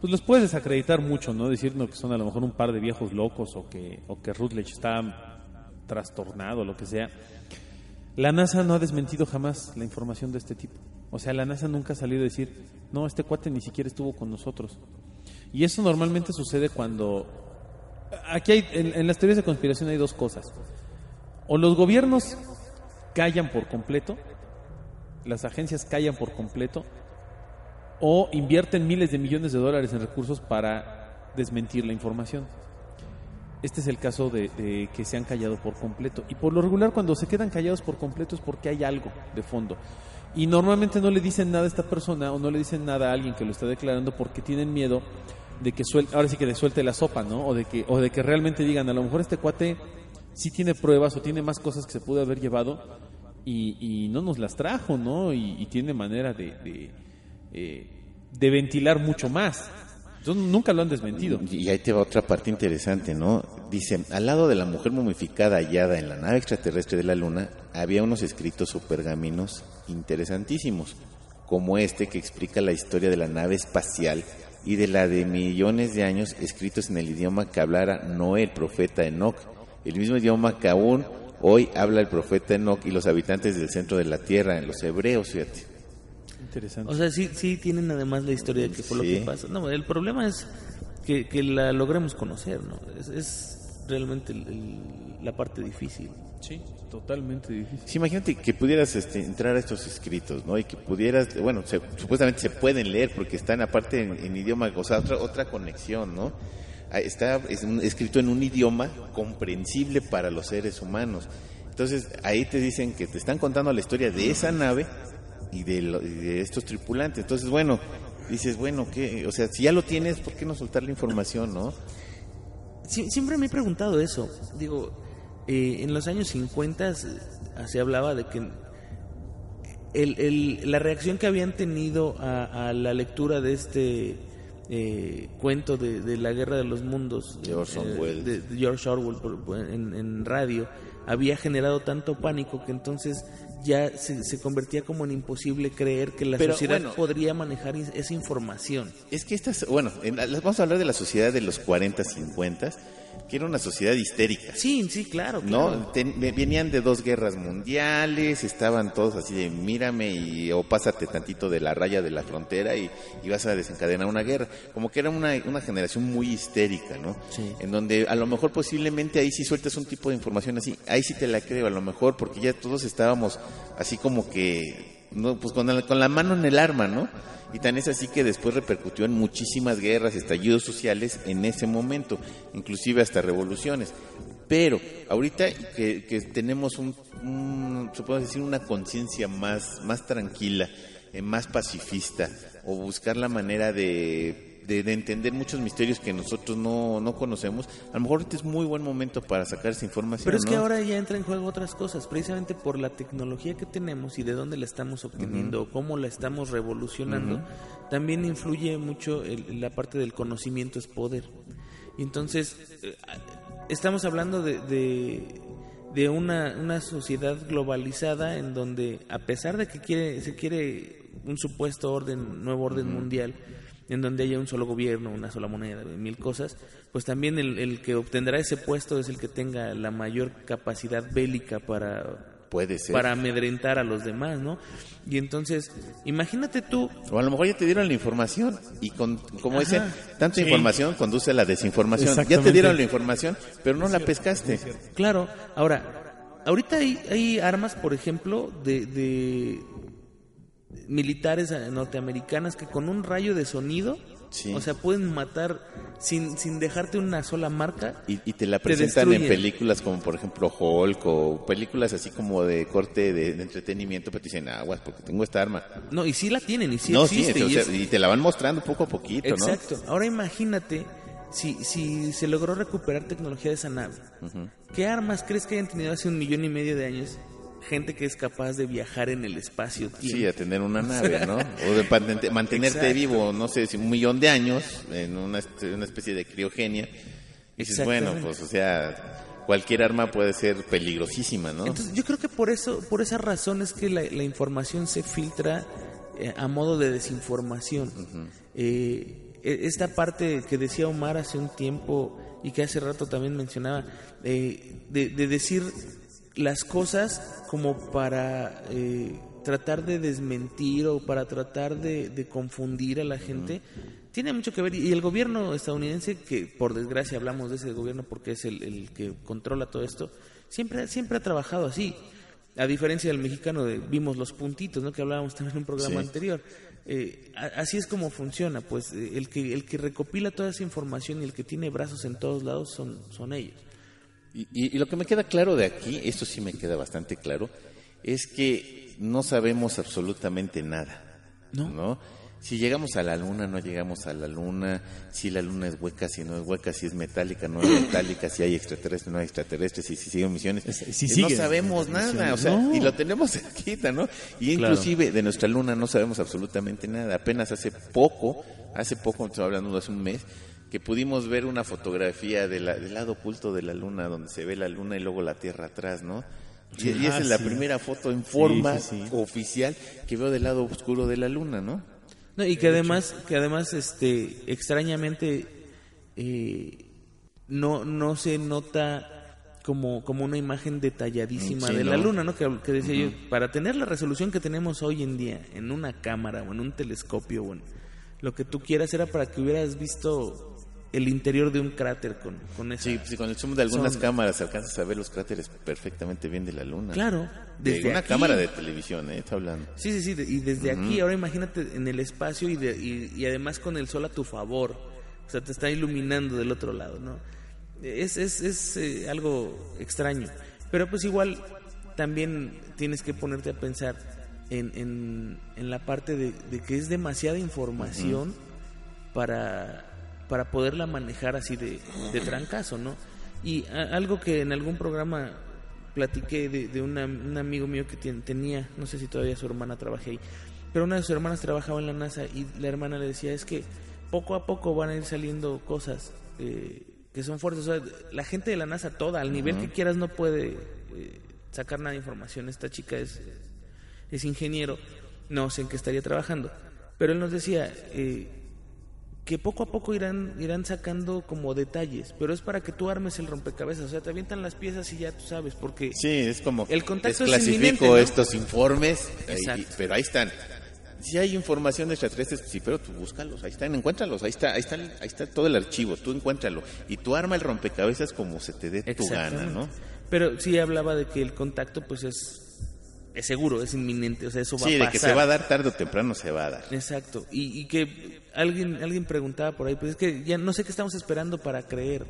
pues los puedes desacreditar mucho, ¿no? Decir no, que son a lo mejor un par de viejos locos o que, o que Rutledge está trastornado lo que sea. La NASA no ha desmentido jamás la información de este tipo. O sea, la NASA nunca ha salido a decir, no, este cuate ni siquiera estuvo con nosotros. Y eso normalmente sucede cuando... Aquí hay, en las teorías de conspiración hay dos cosas. O los gobiernos callan por completo, las agencias callan por completo, o invierten miles de millones de dólares en recursos para desmentir la información. Este es el caso de, que se han callado por completo. Y por lo regular cuando se quedan callados por completo es porque hay algo de fondo. Y normalmente no le dicen nada a esta persona o no le dicen nada a alguien que lo está declarando porque tienen miedo de que suelte, ahora sí que le suelte la sopa, ¿no? O de que, o de que realmente digan, a lo mejor este cuate sí tiene pruebas o tiene más cosas que se pudo haber llevado y, y no nos las trajo, ¿no? Y, tiene manera de, eh, de ventilar mucho más. Entonces, nunca lo han desmentido. Y ahí te va otra parte interesante, ¿no? Dice, al lado de la mujer momificada hallada en la nave extraterrestre de la Luna, había unos escritos o pergaminos interesantísimos, como este que explica la historia de la nave espacial y de la de millones de años escritos en el idioma que hablara Noé, el profeta Enoch, el mismo idioma que aún hoy habla el profeta Enoch y los habitantes del centro de la tierra, en los hebreos, fíjate. Interesante. O sea, sí, sí tienen además la historia de que fue lo que pasa. No, el problema es que, que la logremos conocer, ¿no? Es, es realmente el- el- la parte difícil. sí, totalmente difícil. Sí, imagínate que pudieras este, entrar a estos escritos, ¿no? Y que pudieras, bueno, se- supuestamente se pueden leer porque están aparte en, en idioma, o sea, otra, otra conexión, ¿no? Ah, Está es un- escrito en un idioma comprensible para los seres humanos. Entonces, ahí te dicen que te están contando la historia de esa nave y de, lo- y de estos tripulantes. Entonces, bueno, dices, bueno, ¿qué? O sea, si ya lo tienes, ¿por qué no soltar la información, no? Sie- siempre me he preguntado eso. Digo, eh, en los años 50 se, hablaba de que el- el- la reacción que habían tenido a, a la lectura de este eh, cuento de, de la Guerra de los Mundos George eh, Orwell. de, de George Orwell por- por- en, en radio había generado tanto pánico que entonces ya se, se convertía como en imposible creer que la Pero, sociedad bueno. podría manejar esa información. Es que estas, bueno, en la- vamos a hablar de la sociedad de los 40, 50, que era una sociedad histérica. Sí, sí, claro. claro. ¿no? Ten- ve- venían de dos guerras mundiales, estaban todos así de mírame y o pásate tantito de la raya de la frontera y, y vas a desencadenar una guerra. Como que era una, una generación muy histérica, ¿no? Sí. En donde a lo mejor posiblemente ahí sí sueltas un tipo de información así, ahí sí te la creo a lo mejor porque ya todos estábamos así como que, no, pues con la, con la mano en el arma, ¿no? Y tan es así que después repercutió en muchísimas guerras, estallidos sociales en ese momento, inclusive hasta revoluciones. Pero ahorita que, que tenemos un, un, se decir, una conciencia más, más tranquila, eh, más pacifista, o buscar la manera de, de, de entender muchos misterios que nosotros no, no conocemos, a lo mejor ahorita es muy buen momento para sacar esa información. Pero es que ahora ya entra en juego otras cosas, precisamente por la tecnología que tenemos y de dónde la estamos obteniendo, o cómo la estamos revolucionando, también influye mucho el- la parte del conocimiento es poder. Y entonces, eh, estamos hablando de, de, de una, una sociedad globalizada en donde, a pesar de que quiere, se quiere un supuesto orden, nuevo orden mundial, en donde haya un solo gobierno, una sola moneda, mil cosas, pues también el, el que obtendrá ese puesto es el que tenga la mayor capacidad bélica para, Puede ser. para amedrentar a los demás, ¿no? Y entonces, imagínate tú, O a lo mejor ya te dieron la información y con, como dicen, tanta Sí. información conduce a la desinformación. Ya te dieron la información, pero no la pescaste. claro, ahora, ahorita hay, hay armas, por ejemplo, de, de militares norteamericanas que con un rayo de sonido, Sí. o sea, pueden matar sin, sin dejarte una sola marca. Y, y te la presentan en películas como por ejemplo Hulk o películas así como de corte de, de entretenimiento, pero te dicen aguas porque tengo esta arma. No, y sí la tienen, y sí no, existe. sí, o y sea, es- y te la van mostrando poco a poquito, ¿no? Exacto. Ahora imagínate si, si se logró recuperar tecnología de esa nave. ¿Qué armas crees que hayan tenido hace un millón y medio de años gente que es capaz de viajar en el espacio? Sí, a tener una nave, ¿no? O de mantenerte Exacto. vivo, no sé, si un millón de años en una, una especie de criogenia. Y dices, bueno, pues, o sea, cualquier arma puede ser peligrosísima, ¿no? Entonces yo creo que por eso, por esa razón es que la, la información se filtra eh, a modo de desinformación. Eh, e- esta parte que decía Omar hace un tiempo y que hace rato también mencionaba, eh, de, de decir las cosas como para eh, tratar de desmentir o para tratar de, de confundir a la gente, tiene mucho que ver. Y el gobierno estadounidense, que por desgracia hablamos de ese gobierno porque es el, el que controla todo esto, siempre, siempre ha trabajado así. A diferencia del mexicano, de, vimos los puntitos, ¿no? que hablábamos también en un programa Sí. anterior. Eh, así es como funciona, pues eh, el que, el que recopila toda esa información y el que tiene brazos en todos lados son, son ellos. Y, y- y lo que me queda claro de aquí, esto sí me queda bastante claro, es que no sabemos absolutamente nada. No. Si llegamos a la luna, no llegamos a la luna, si la luna es hueca, si no es hueca, si es metálica, no es metálica, si hay extraterrestres, no hay extraterrestres, si, si siguen misiones. Es- si Eh, siguen no sabemos nada, o sea, No. y lo tenemos cerquita, ¿no? Y Claro. inclusive de nuestra luna no sabemos absolutamente nada. Apenas hace poco, hace poco, estoy hablando de hace un mes, que pudimos ver una fotografía de la- del lado oculto de la luna, donde se ve la luna y luego la Tierra atrás, ¿no? Y, y esa Ah, es la primera foto en forma sí, sí. oficial que veo del lado oscuro de la luna, ¿no? No, y que además, que además, este, extrañamente, eh, no, no se nota como, como una imagen detalladísima de la luna, ¿no? Que, que decía yo, para tener la resolución que tenemos hoy en día en una cámara o en un telescopio o en lo que tú quieras era para que hubieras visto el interior de un cráter con, con esa... Sí, sí, con el zoom de algunas Son- cámaras alcanzas a ver los cráteres perfectamente bien de la luna. Claro, De desde una aquí. cámara de televisión, ¿eh? Está hablando. Sí, sí, sí, de- y desde aquí, ahora imagínate en el espacio y, de- y, y además con el sol a tu favor, o sea, te está iluminando del otro lado, ¿no? Es, es, es eh, algo extraño, pero pues igual también tienes que ponerte a pensar en, en, en la parte de, de que es demasiada información para, para poderla manejar así de, de trancazo, ¿no? Y a- algo que en algún programa platiqué de, de una- un amigo mío que tien- tenía, no sé si todavía su hermana trabaja ahí, pero una de sus hermanas trabajaba en la NASA y la hermana le decía, es que poco a poco van a ir saliendo cosas eh, que son fuertes. O sea, la gente de la NASA toda, al nivel que quieras, no puede eh, sacar nada de información. Esta chica es, es ingeniero, no sé en qué estaría trabajando, pero él nos decía... Eh, que poco a poco irán irán sacando como detalles, pero es para que tú armes el rompecabezas, o sea, te avientan las piezas y ya tú sabes, porque Sí, es como El contacto es ¿no? estos informes, eh, y- pero ahí están. Si hay información de extraterrestres, sí, pero tú búscalos, ahí están, encuéntralos, ahí está, ahí está, ahí está todo el archivo, tú encuéntralo y tú arma el rompecabezas como se te dé tu gana. ¿no? Pero sí hablaba de que el contacto pues es es seguro, es inminente, o sea, eso va Sí, a de pasar. que se va a dar tarde o temprano se va a dar. Exacto. Y, y que alguien alguien preguntaba por ahí, pues es que ya no sé qué estamos esperando para creer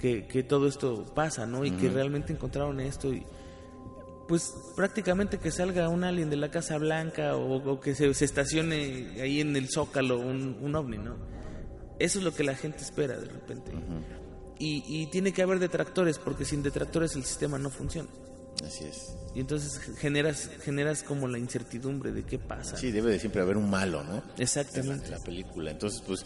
que, que todo esto pasa, ¿no? Y que realmente encontraron esto y pues prácticamente que salga un alien de la Casa Blanca o, o que se, se estacione ahí en el Zócalo un, un ovni, ¿no? Eso es lo que la gente espera de repente. y, y tiene que haber detractores porque sin detractores el sistema no funciona. Así es. Y entonces generas generas como la incertidumbre de qué pasa. Sí, debe de siempre haber un malo, ¿no? Exactamente. En la, la película. Entonces, pues,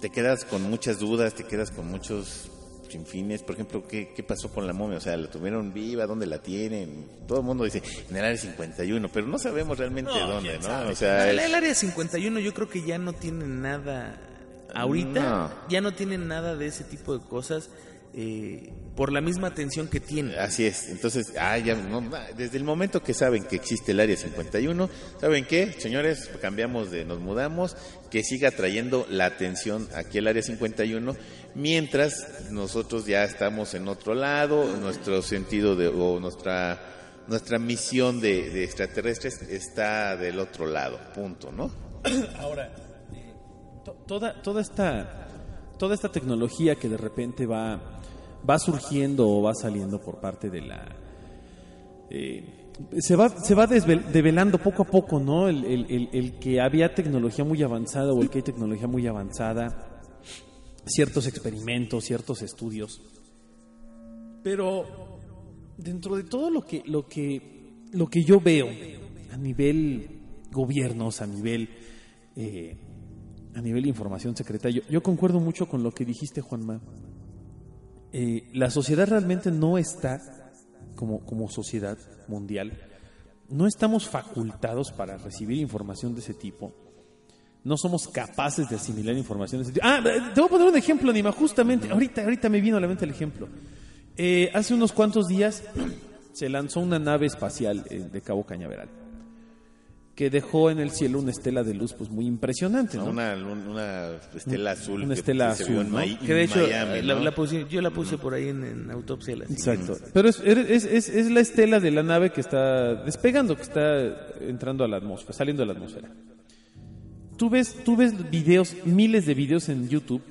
te quedas con muchas dudas, te quedas con muchos sinfines. Por ejemplo, ¿qué, qué pasó con la momia? O sea, ¿la tuvieron viva? ¿Dónde la tienen? Todo el mundo dice en el área 51, pero no sabemos realmente dónde, ¿no? O sea, el, el área 51 yo creo que ya no tiene nada ahorita No. ya no tiene nada de ese tipo de cosas eh, por la misma atención que tiene. Así es, entonces, ah, ya, no, desde el momento que saben que existe el área 51, ¿saben qué? Señores, cambiamos de, nos mudamos, que siga trayendo la atención aquí al área 51, mientras nosotros ya estamos en otro lado, nuestro sentido de, o nuestra, nuestra misión de, de extraterrestres está del otro lado, punto, ¿no? Ahora, eh, to- toda, toda, esta, toda esta tecnología que de repente va, va surgiendo o va saliendo por parte de la... eh, se va, se va develando poco a poco, ¿no? El, el- el- el que había tecnología muy avanzada o el que hay tecnología muy avanzada, ciertos experimentos, ciertos estudios. Pero dentro de todo lo que, lo que, lo que yo veo a nivel gobiernos, a nivel, eh, a nivel información secreta, yo, yo concuerdo mucho con lo que dijiste, Juanma. Eh, la sociedad realmente no está, como, como sociedad mundial, no estamos facultados para recibir información de ese tipo. No somos capaces de asimilar información de ese tipo. Ah, eh, te voy a poner un ejemplo, Anima, justamente. Ahorita, ahorita me vino a la mente el ejemplo. Eh, hace unos cuantos días se lanzó una nave espacial de Cabo Cañaveral que dejó en el cielo una estela de luz pues muy impresionante, ¿no? Una, una estela azul. Una que estela se azul, que de hecho Miami, la- ¿no? la puse- yo la puse por ahí en, en autopsia. la- Exacto. Pero es, es, es- es la estela de la nave que está despegando, que está entrando a la atmósfera, saliendo de la atmósfera. Tú ves, tú ves videos, miles de videos en YouTube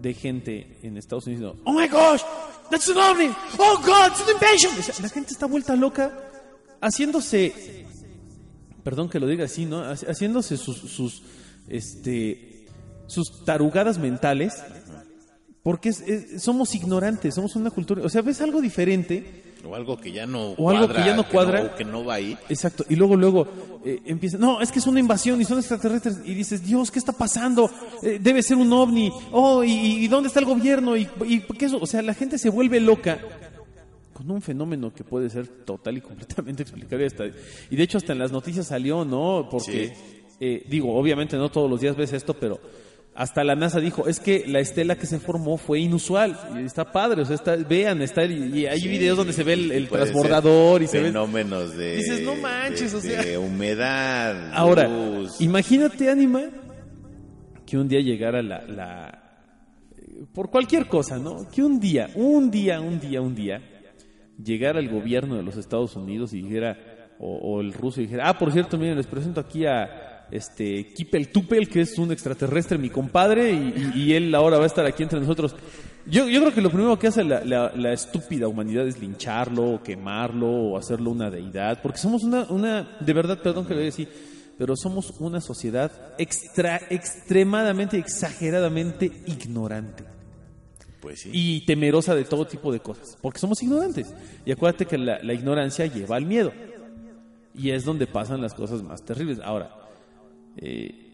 de gente en Estados Unidos diciendo, Oh my gosh, that's an ovni! Oh God, it's an invasion! O sea, la gente está vuelta loca haciéndose, perdón que lo diga así, ¿no? Haci- Haciéndose sus, sus, este, sus tarugadas mentales porque es- es- somos ignorantes, somos una cultura, o sea, ves algo diferente, O algo que ya no O algo que ya no cuadra. o que no va ahí. exacto, y luego luego eh, empieza, no, es que es una invasión y son extraterrestres y dices, Dios, ¿qué está pasando? Eh, debe ser un ovni. Oh, y, y dónde está el gobierno? Y, y qué eso, o sea, la gente se vuelve loca con un fenómeno que puede ser total y completamente explicable hasta y de hecho hasta en las noticias salió, ¿no? Porque eh, digo, obviamente no todos los días ves esto, pero hasta la NASA dijo, es que la estela que se formó fue inusual. Y está padre, o sea, está, vean, está, y hay Sí, videos donde se ve el, el transbordador y se ve... fenómenos de Dices, no manches, de- o sea. de humedad Ahora, luz. imagínate, Anima, que un día llegara la, la- Por cualquier cosa, ¿no? Que un día, un día, un día, un día, llegara el gobierno de los Estados Unidos y dijera, o, el ruso y dijera, ah, por cierto, miren, les presento aquí a este Kipel Tupel, que es un extraterrestre, mi compadre, y, y- y él ahora va a estar aquí entre nosotros. Yo, yo creo que lo primero que hace la, la- la estúpida humanidad es lincharlo, o quemarlo, o hacerlo una deidad, porque somos una, una de verdad, perdón que lo diga así, pero somos una sociedad extra, extremadamente, exageradamente ignorante Pues sí. y temerosa de todo tipo de cosas, porque somos ignorantes. Y acuérdate que la, la ignorancia lleva al miedo. Y es donde pasan las cosas más terribles. Ahora, eh,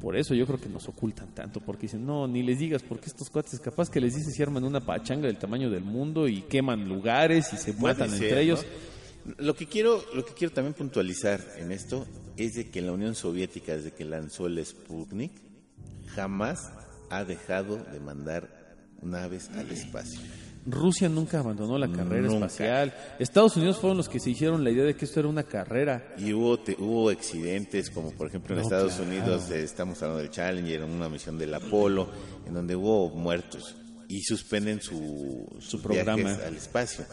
por eso yo creo que nos ocultan tanto, porque dicen, no, ni les digas, porque estos cuates capaz que les dices y arman una pachanga del tamaño del mundo y queman lugares y se matan ser, entre ¿no? ellos. Lo que quiero, lo que quiero también puntualizar en esto es de que la Unión Soviética, desde que lanzó el Sputnik, jamás ha dejado de mandar naves al espacio. Rusia nunca abandonó la carrera Nunca. espacial. Estados Unidos fueron los que se hicieron la idea de que esto era una carrera. Y hubo, te- hubo accidentes, como por ejemplo en No, Estados claro. Unidos, eh, estamos hablando del Challenger, en una misión del Apolo, en donde hubo muertos y suspenden su, sus programa. al espacio.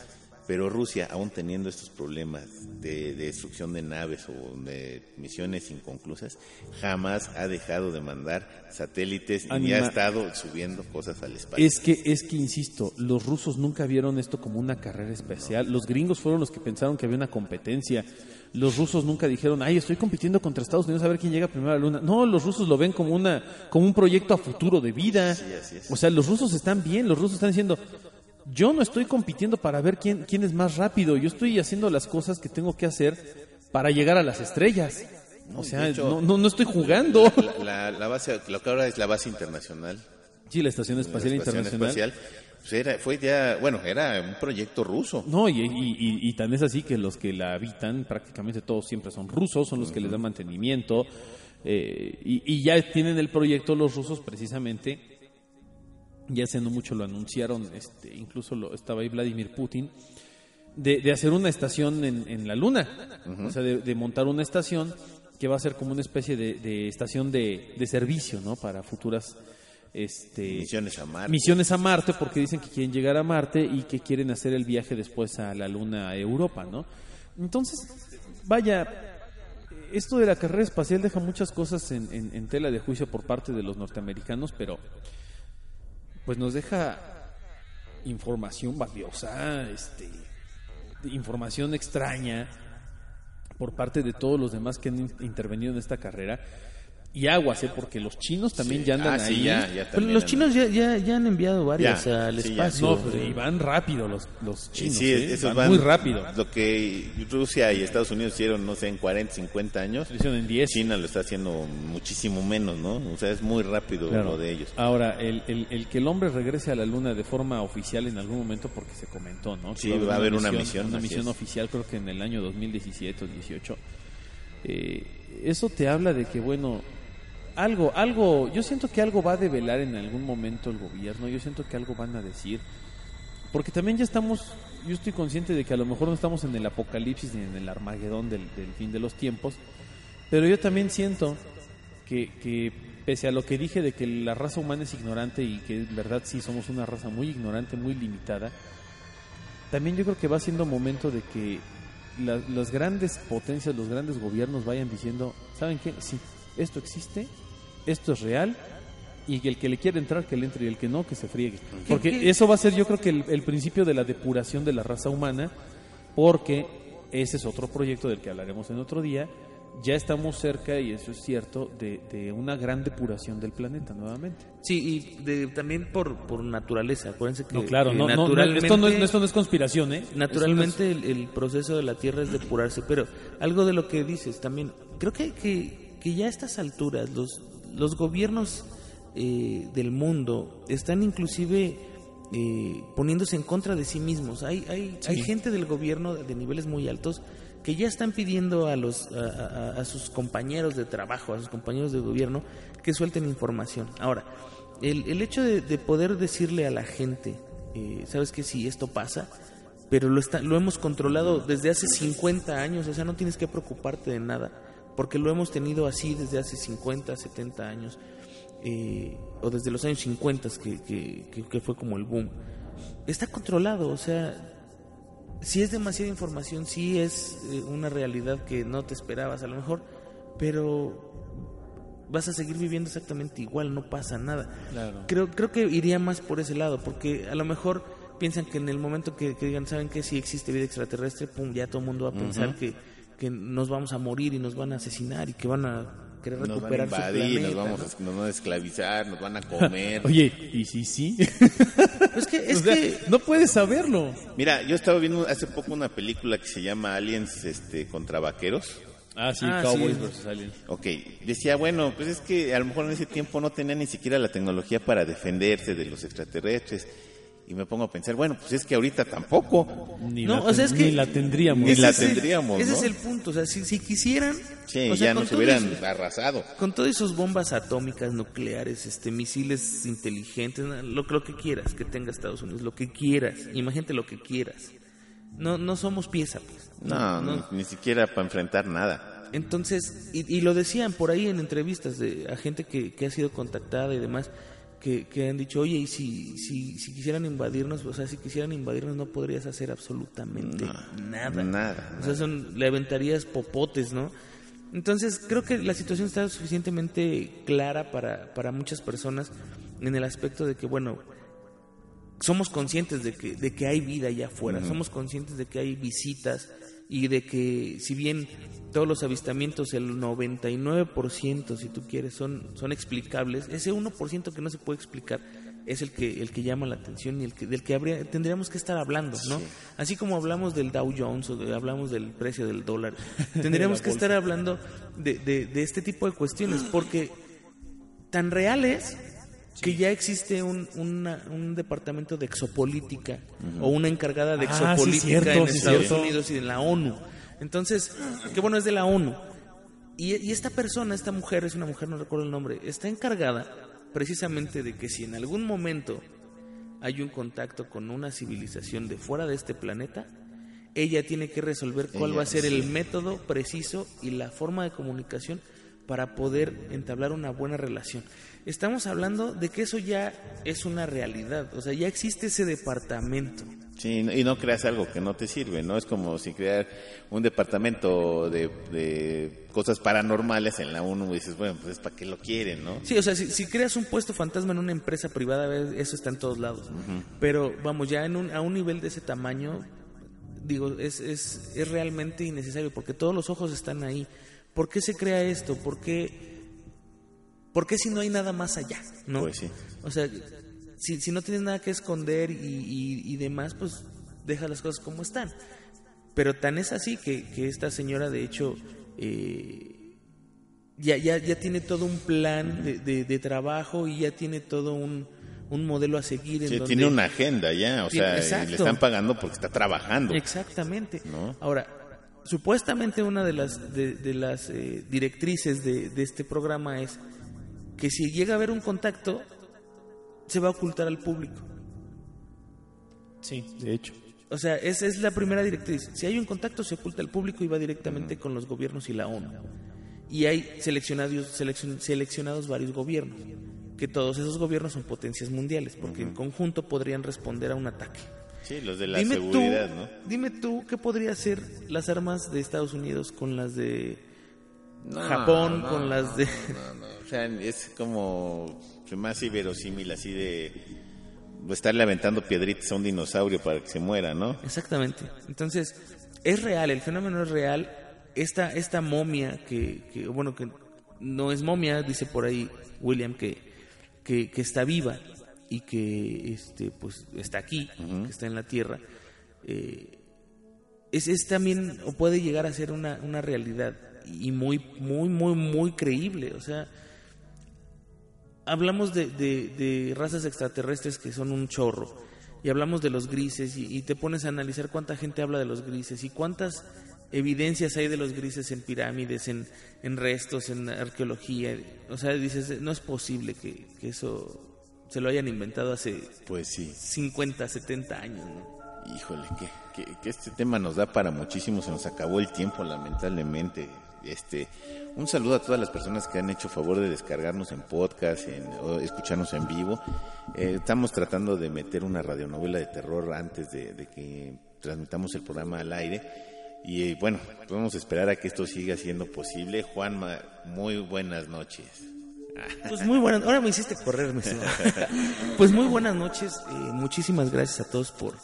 Pero Rusia, aún teniendo estos problemas de, de destrucción de naves o de misiones inconclusas, jamás ha dejado de mandar satélites y ni ha Anima- estado subiendo cosas al espacio. Es que, es que, insisto, los rusos nunca vieron esto como una carrera especial. Los gringos fueron los que pensaron que había una competencia. Los rusos nunca dijeron, ay, estoy compitiendo contra Estados Unidos a ver quién llega primero a la luna. No, los rusos lo ven como una, como un proyecto a futuro de vida. así es. O sea, los rusos están bien, los rusos están diciendo, yo no estoy compitiendo para ver quién, quién es más rápido, yo estoy haciendo las cosas que tengo que hacer para llegar a las estrellas. O sea, hecho, no, no, no estoy jugando. La, la- la base, lo que ahora es la base internacional Sí, la Estación Espacial la Estación Internacional. Espacial, pues era, fue ya, bueno, era un proyecto ruso. No, y, y- y- y tan es así que los que la habitan, prácticamente todos siempre son rusos, son los que les dan mantenimiento, eh, y, y ya tienen el proyecto los rusos precisamente, ya hace no mucho lo anunciaron, este, incluso lo, estaba ahí Vladimir Putin, de, de hacer una estación en, en la Luna, o sea, de, de montar una estación que va a ser como una especie de, de estación de, de servicio, ¿no? Para futuras... Este, Misiones a Marte. misiones a Marte porque dicen que quieren llegar a Marte y que quieren hacer el viaje después a la Luna, a Europa, ¿no? Entonces, vaya, esto de la carrera espacial deja muchas cosas en, en- en tela de juicio por parte de los norteamericanos, pero pues nos deja información valiosa, este, información extraña por parte de todos los demás que han in- intervenido en esta carrera. Y aguas, ¿eh? porque los chinos también Sí. ya andan Ah, sí, ahí. ya, ya Pero los chinos ya, ya, ya han enviado varias Ya, al sí, espacio. No, pues, y van rápido los, los Sí, chinos. sí, ¿eh? esos van, van- muy rápido. Lo que Rusia y Estados Unidos hicieron, no sé, en 40, 50 años, Lo hicieron en 10. China lo está haciendo muchísimo menos, ¿no? O sea, es muy rápido Claro. lo de ellos. Ahora, el, el, el que el hombre regrese a la luna de forma oficial en algún momento, porque se comentó, ¿no? Sí, va a haber una misión, Una misión es. oficial, creo que en el año 2017 o 18. Eh, eso te habla de que, bueno, algo, algo, yo siento que algo va a develar en algún momento el gobierno, yo siento que algo van a decir. Porque también ya estamos, yo estoy consciente de que a lo mejor no estamos en el apocalipsis ni en el armagedón del, fin de los tiempos, pero yo también siento que, que pese a lo que dije de que la raza humana es ignorante y que en verdad sí somos una raza muy ignorante, muy limitada, también yo creo que va siendo momento de que la- las grandes potencias, los grandes gobiernos vayan diciendo, ¿saben qué? Sí, esto existe, esto es real y que el que le quiera entrar que le entre y el que no que se friegue. Porque qué? eso va a ser yo creo que el, el principio de la depuración de la raza humana porque ese es otro proyecto del que hablaremos en otro día. Ya estamos cerca, y eso es cierto, de, de una gran depuración del planeta nuevamente. Sí, y de- también por, por naturaleza. Acuérdense que, No, claro, que no, no, esto, no es, esto no es conspiración, ¿eh? naturalmente el, el proceso de la Tierra es depurarse. Pero algo de lo que dices también, creo que, que, que ya a estas alturas los, los gobiernos eh, del mundo están inclusive eh, poniéndose en contra de sí mismos. Hay, hay, hay gente del gobierno de niveles muy altos que ya están pidiendo a, los, a, a- a sus compañeros de trabajo, a sus compañeros de gobierno, que suelten información. Ahora, el, el hecho de, de poder decirle a la gente, eh, sabes que si esto pasa, pero lo, está, lo hemos controlado desde hace 50 años, o sea, no tienes que preocuparte de nada, porque lo hemos tenido así desde hace 50, 70 años, eh, o desde los años 50, que, que, que- fue como el boom. Está controlado, o sea, si es demasiada información, sí es eh, una realidad que no te esperabas a lo mejor, pero vas a seguir viviendo exactamente igual, no pasa nada. Claro. Creo, creo que iría más por ese lado, porque a lo mejor piensan que en el momento que, que digan, ¿saben que Si existe vida extraterrestre, pum, ya todo el mundo va a pensar que, que nos vamos a morir y nos van a asesinar y que van a querer Nos van a recuperar su nos vamos ¿no? a, nos van a esclavizar, nos van a comer. Oye, ¿y si sí? Es que, es O sea, que no puedes saberlo. Mira, yo estaba viendo hace poco una película que se llama Aliens este, contra vaqueros. Ah, sí, Ah, Cowboys sí. versus Aliens. Ok, decía, bueno, pues es que a lo mejor en ese tiempo no tenía ni siquiera la tecnología para defenderse de los extraterrestres. Y me pongo a pensar, bueno, pues es que ahorita tampoco. Ni, No, la, o sea, es ten- que- ni la tendríamos. Ni ese la es el- tendríamos, Ese ¿no? es el punto, o sea, si, si quisieran... Sí, o sea, ya con nos hubieran eso- arrasado. Con todas esas bombas atómicas, nucleares, este, misiles inteligentes, lo, lo que quieras que tenga Estados Unidos, lo que quieras, imagínate lo que quieras. No, no somos pieza, pues. No, no. Ni, ni siquiera para enfrentar nada. Entonces, y, y lo decían por ahí en entrevistas de, a gente que, que ha sido contactada y demás, que, que han dicho, oye, y si, si, si quisieran invadirnos, o sea, si quisieran invadirnos no podrías hacer absolutamente nada. nada, O sea, son, le aventarías popotes, ¿no? Entonces, creo que la situación está suficientemente clara para, para muchas personas en el aspecto de que, bueno, somos conscientes de que, de que hay vida allá afuera, somos conscientes de que hay visitas y de que si bien todos los avistamientos, el 99% si tú quieres, son, son explicables, ese 1% que no se puede explicar es el que, el que llama la atención y el que, del que habría, tendríamos que estar hablando, ¿no? Así como hablamos del Dow Jones o de- hablamos del precio del dólar, tendríamos que estar hablando de, de, de este tipo de cuestiones porque tan reales que ya existe un, una- un departamento de exopolítica o una encargada de Ah, sí, exopolítica cierto, en sí, Estados cierto. Unidos y en la ONU. Entonces, qué bueno, es de la ONU. Y, y esta persona, esta mujer, es una mujer, no recuerdo el nombre, está encargada precisamente de que si en algún momento hay un contacto con una civilización de fuera de este planeta, ella tiene que resolver cuál Ella, va a ser el método preciso y la forma de comunicación para poder entablar una buena relación. Estamos hablando de que eso ya es una realidad, o sea, ya existe ese departamento. Sí, y no creas algo que no te sirve, ¿no? Es como si crear un departamento de, de cosas paranormales en la ONU y dices, bueno, pues ¿para qué lo quieren, no? Sí, o sea, si, si creas un puesto fantasma en una empresa privada, eso está en todos lados. Pero vamos, ya en un, a un nivel de ese tamaño, digo, es, es, es realmente innecesario porque todos los ojos están ahí. ¿Por qué se crea esto? ¿Por qué, por qué si no hay nada más allá? ¿no? Pues sí. O sea, si, si no tienes nada que esconder y, y- y demás, pues deja las cosas como están. Pero tan es así que, que esta señora, de hecho, eh, ya, ya, ya tiene todo un plan de, de- de trabajo y ya tiene todo un, un modelo a seguir. En Sí, donde, tiene una agenda ya, o Tiene- sea, y le están pagando porque está trabajando. Exactamente. ¿No? Ahora, supuestamente una de las, de, de las eh, directrices de, de este programa es que si llega a haber un contacto, se va a ocultar al público. Sí, de hecho. O sea, esa es la primera directriz. Si hay un contacto, se oculta al público y va directamente con los gobiernos y la ONU. Y hay seleccionados, seleccion- seleccionados varios gobiernos, que todos esos gobiernos son potencias mundiales, porque en conjunto podrían responder a un ataque. Sí, los de la dime seguridad, tú, ¿no? Dime tú, ¿qué podría hacer las armas de Estados Unidos con las de No, Japón, no, con las de... No, no, o sea, es como hace inverosímil así de estarle aventando piedritas a un dinosaurio para que se muera, ¿no? Exactamente. Entonces, es real, el fenómeno es real. Esta, esta momia que, que, bueno, que no es momia, dice por ahí William, que, que, que está viva y que este, pues, está aquí, que está en la Tierra, eh, es, es también, o puede llegar a ser una, una realidad y muy, muy, muy, muy creíble. O sea, hablamos de, de- de razas extraterrestres que son un chorro y hablamos de los grises y, y te pones a analizar cuánta gente habla de los grises y cuántas evidencias hay de los grises en pirámides, en, en restos, en arqueología. O sea, dices, no es posible que, que eso se lo hayan inventado hace Pues sí. 50, 70 años. ¿no? Híjole, que, que, que este tema nos da para muchísimo, se nos acabó el tiempo lamentablemente. Este, un saludo a todas las personas que han hecho favor de descargarnos en podcast, en, o escucharnos en vivo. Eh, estamos tratando de meter una radionovela de terror antes de, de que transmitamos el programa al aire. Y eh, bueno, podemos esperar a que esto siga siendo posible. Juanma, muy buenas noches. Pues muy buenas, ahora me hiciste correr. Pues muy buenas noches, eh, muchísimas gracias a todos por,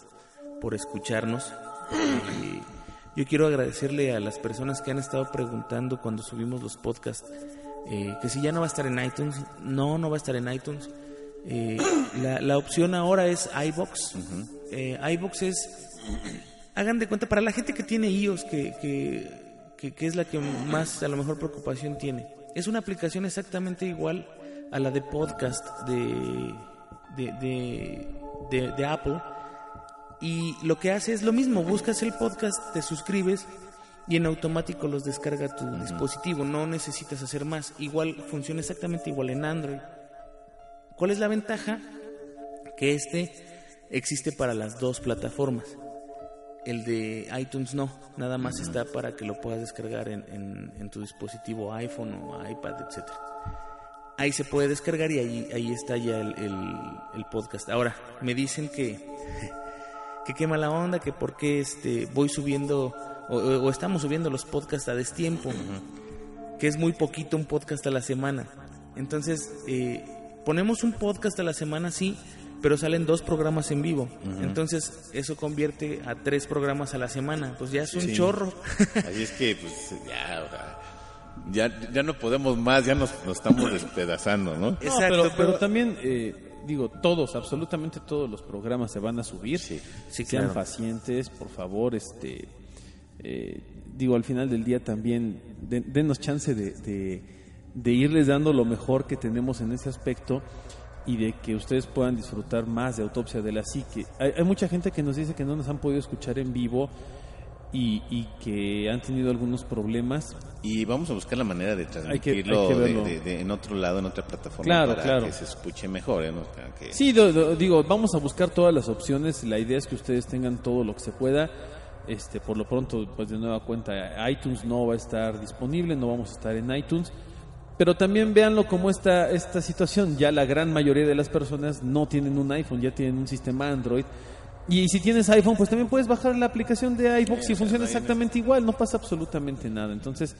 por escucharnos. Yo quiero agradecerle a las personas que han estado preguntando cuando subimos los podcasts eh, que si ya no va a estar en iTunes. No, no va a estar en iTunes. Eh, la, la opción ahora es iBox. IBox es, hagan de cuenta, para la gente que tiene iOS, que, que, que, que es la que más a lo mejor preocupación tiene. Es una aplicación exactamente igual a la de podcast de, de, de, de- de Apple. Y lo que hace es lo mismo, buscas el podcast, te suscribes y en automático los descarga tu dispositivo, no necesitas hacer más. Igual funciona exactamente igual en Android. ¿Cuál es la ventaja? Que este existe para las dos plataformas. El de iTunes no, nada más está para que lo puedas descargar en, en- en tu dispositivo iPhone o iPad, etc. Ahí se puede descargar y ahí, ahí está ya el, el- el podcast. Ahora, me dicen que, que qué mala onda, que por qué este, voy subiendo o, o- o estamos subiendo los podcasts a destiempo, que es muy poquito un podcast a la semana. Entonces, eh, ponemos un podcast a la semana, sí, pero salen dos programas en vivo. Entonces, eso convierte a tres programas a la semana. Pues ya es un Sí. chorro. Así es que, pues, ya, o sea, ya, ya no podemos más, ya nos, nos estamos despedazando, ¿no? No, Exacto, pero, pero pero- también, eh, digo, todos, absolutamente todos los programas se van a subir. Sí. Sí, Sean claro. pacientes, por favor. este eh, Digo, al final del día también, de- denos chance de, de, de irles dando lo mejor que tenemos en ese aspecto y de que ustedes puedan disfrutar más de Autopsia de la Psique. Hay, hay mucha gente que nos dice que no nos han podido escuchar en vivo y, y que han tenido algunos problemas. Y vamos a buscar la manera de Hay que- transmitirlo hay que de- verlo. de- de- en otro lado, en otra plataforma, Claro, para claro. que se escuche mejor. ¿eh? ¿no? Para que- Sí, do- do- digo, vamos a buscar todas las opciones. La idea es que ustedes tengan todo lo que se pueda. Este, por lo pronto, pues de nueva cuenta, iTunes no va a estar disponible, no vamos a estar en iTunes. Pero también véanlo como esta, esta situación. Ya la gran mayoría de las personas no tienen un iPhone, ya tienen un sistema Android. Y si tienes iPhone, pues también puedes bajar la aplicación de iVoox y funciona exactamente igual, no pasa absolutamente nada. Entonces,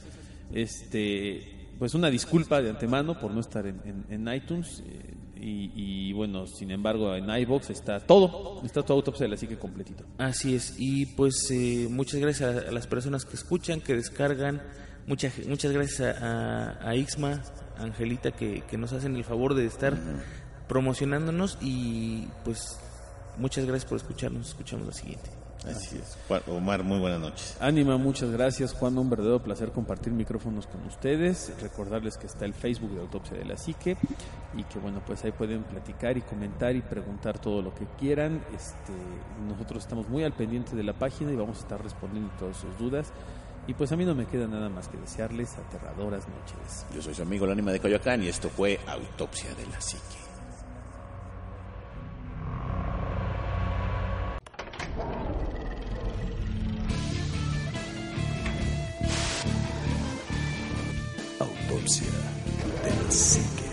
este, pues una disculpa de antemano por no estar en, en- en iTunes. eh, y, y, bueno, sin embargo, en iVoox está todo, está tu autopsia de la psique completito. Así es, y pues eh, muchas gracias a las personas que escuchan, que descargan, mucha, muchas gracias a, a, a Ixma, Angelita, que, que nos hacen el favor de estar promocionándonos y pues muchas gracias por escucharnos, escuchamos la siguiente. Así es. Omar, muy buenas noches. Ánima, muchas gracias Juan, un verdadero placer compartir micrófonos con ustedes, recordarles que está el Facebook de Autopsia de la Psique y que bueno, pues ahí pueden platicar y comentar y preguntar todo lo que quieran. Este, nosotros estamos muy al pendiente de la página y vamos a estar respondiendo todas sus dudas. Y pues a mí no me queda nada más que desearles aterradoras noches. Yo soy su amigo, el ánima de Coyoacán, y esto fue Autopsia de la Psique. Autopsia de la psique.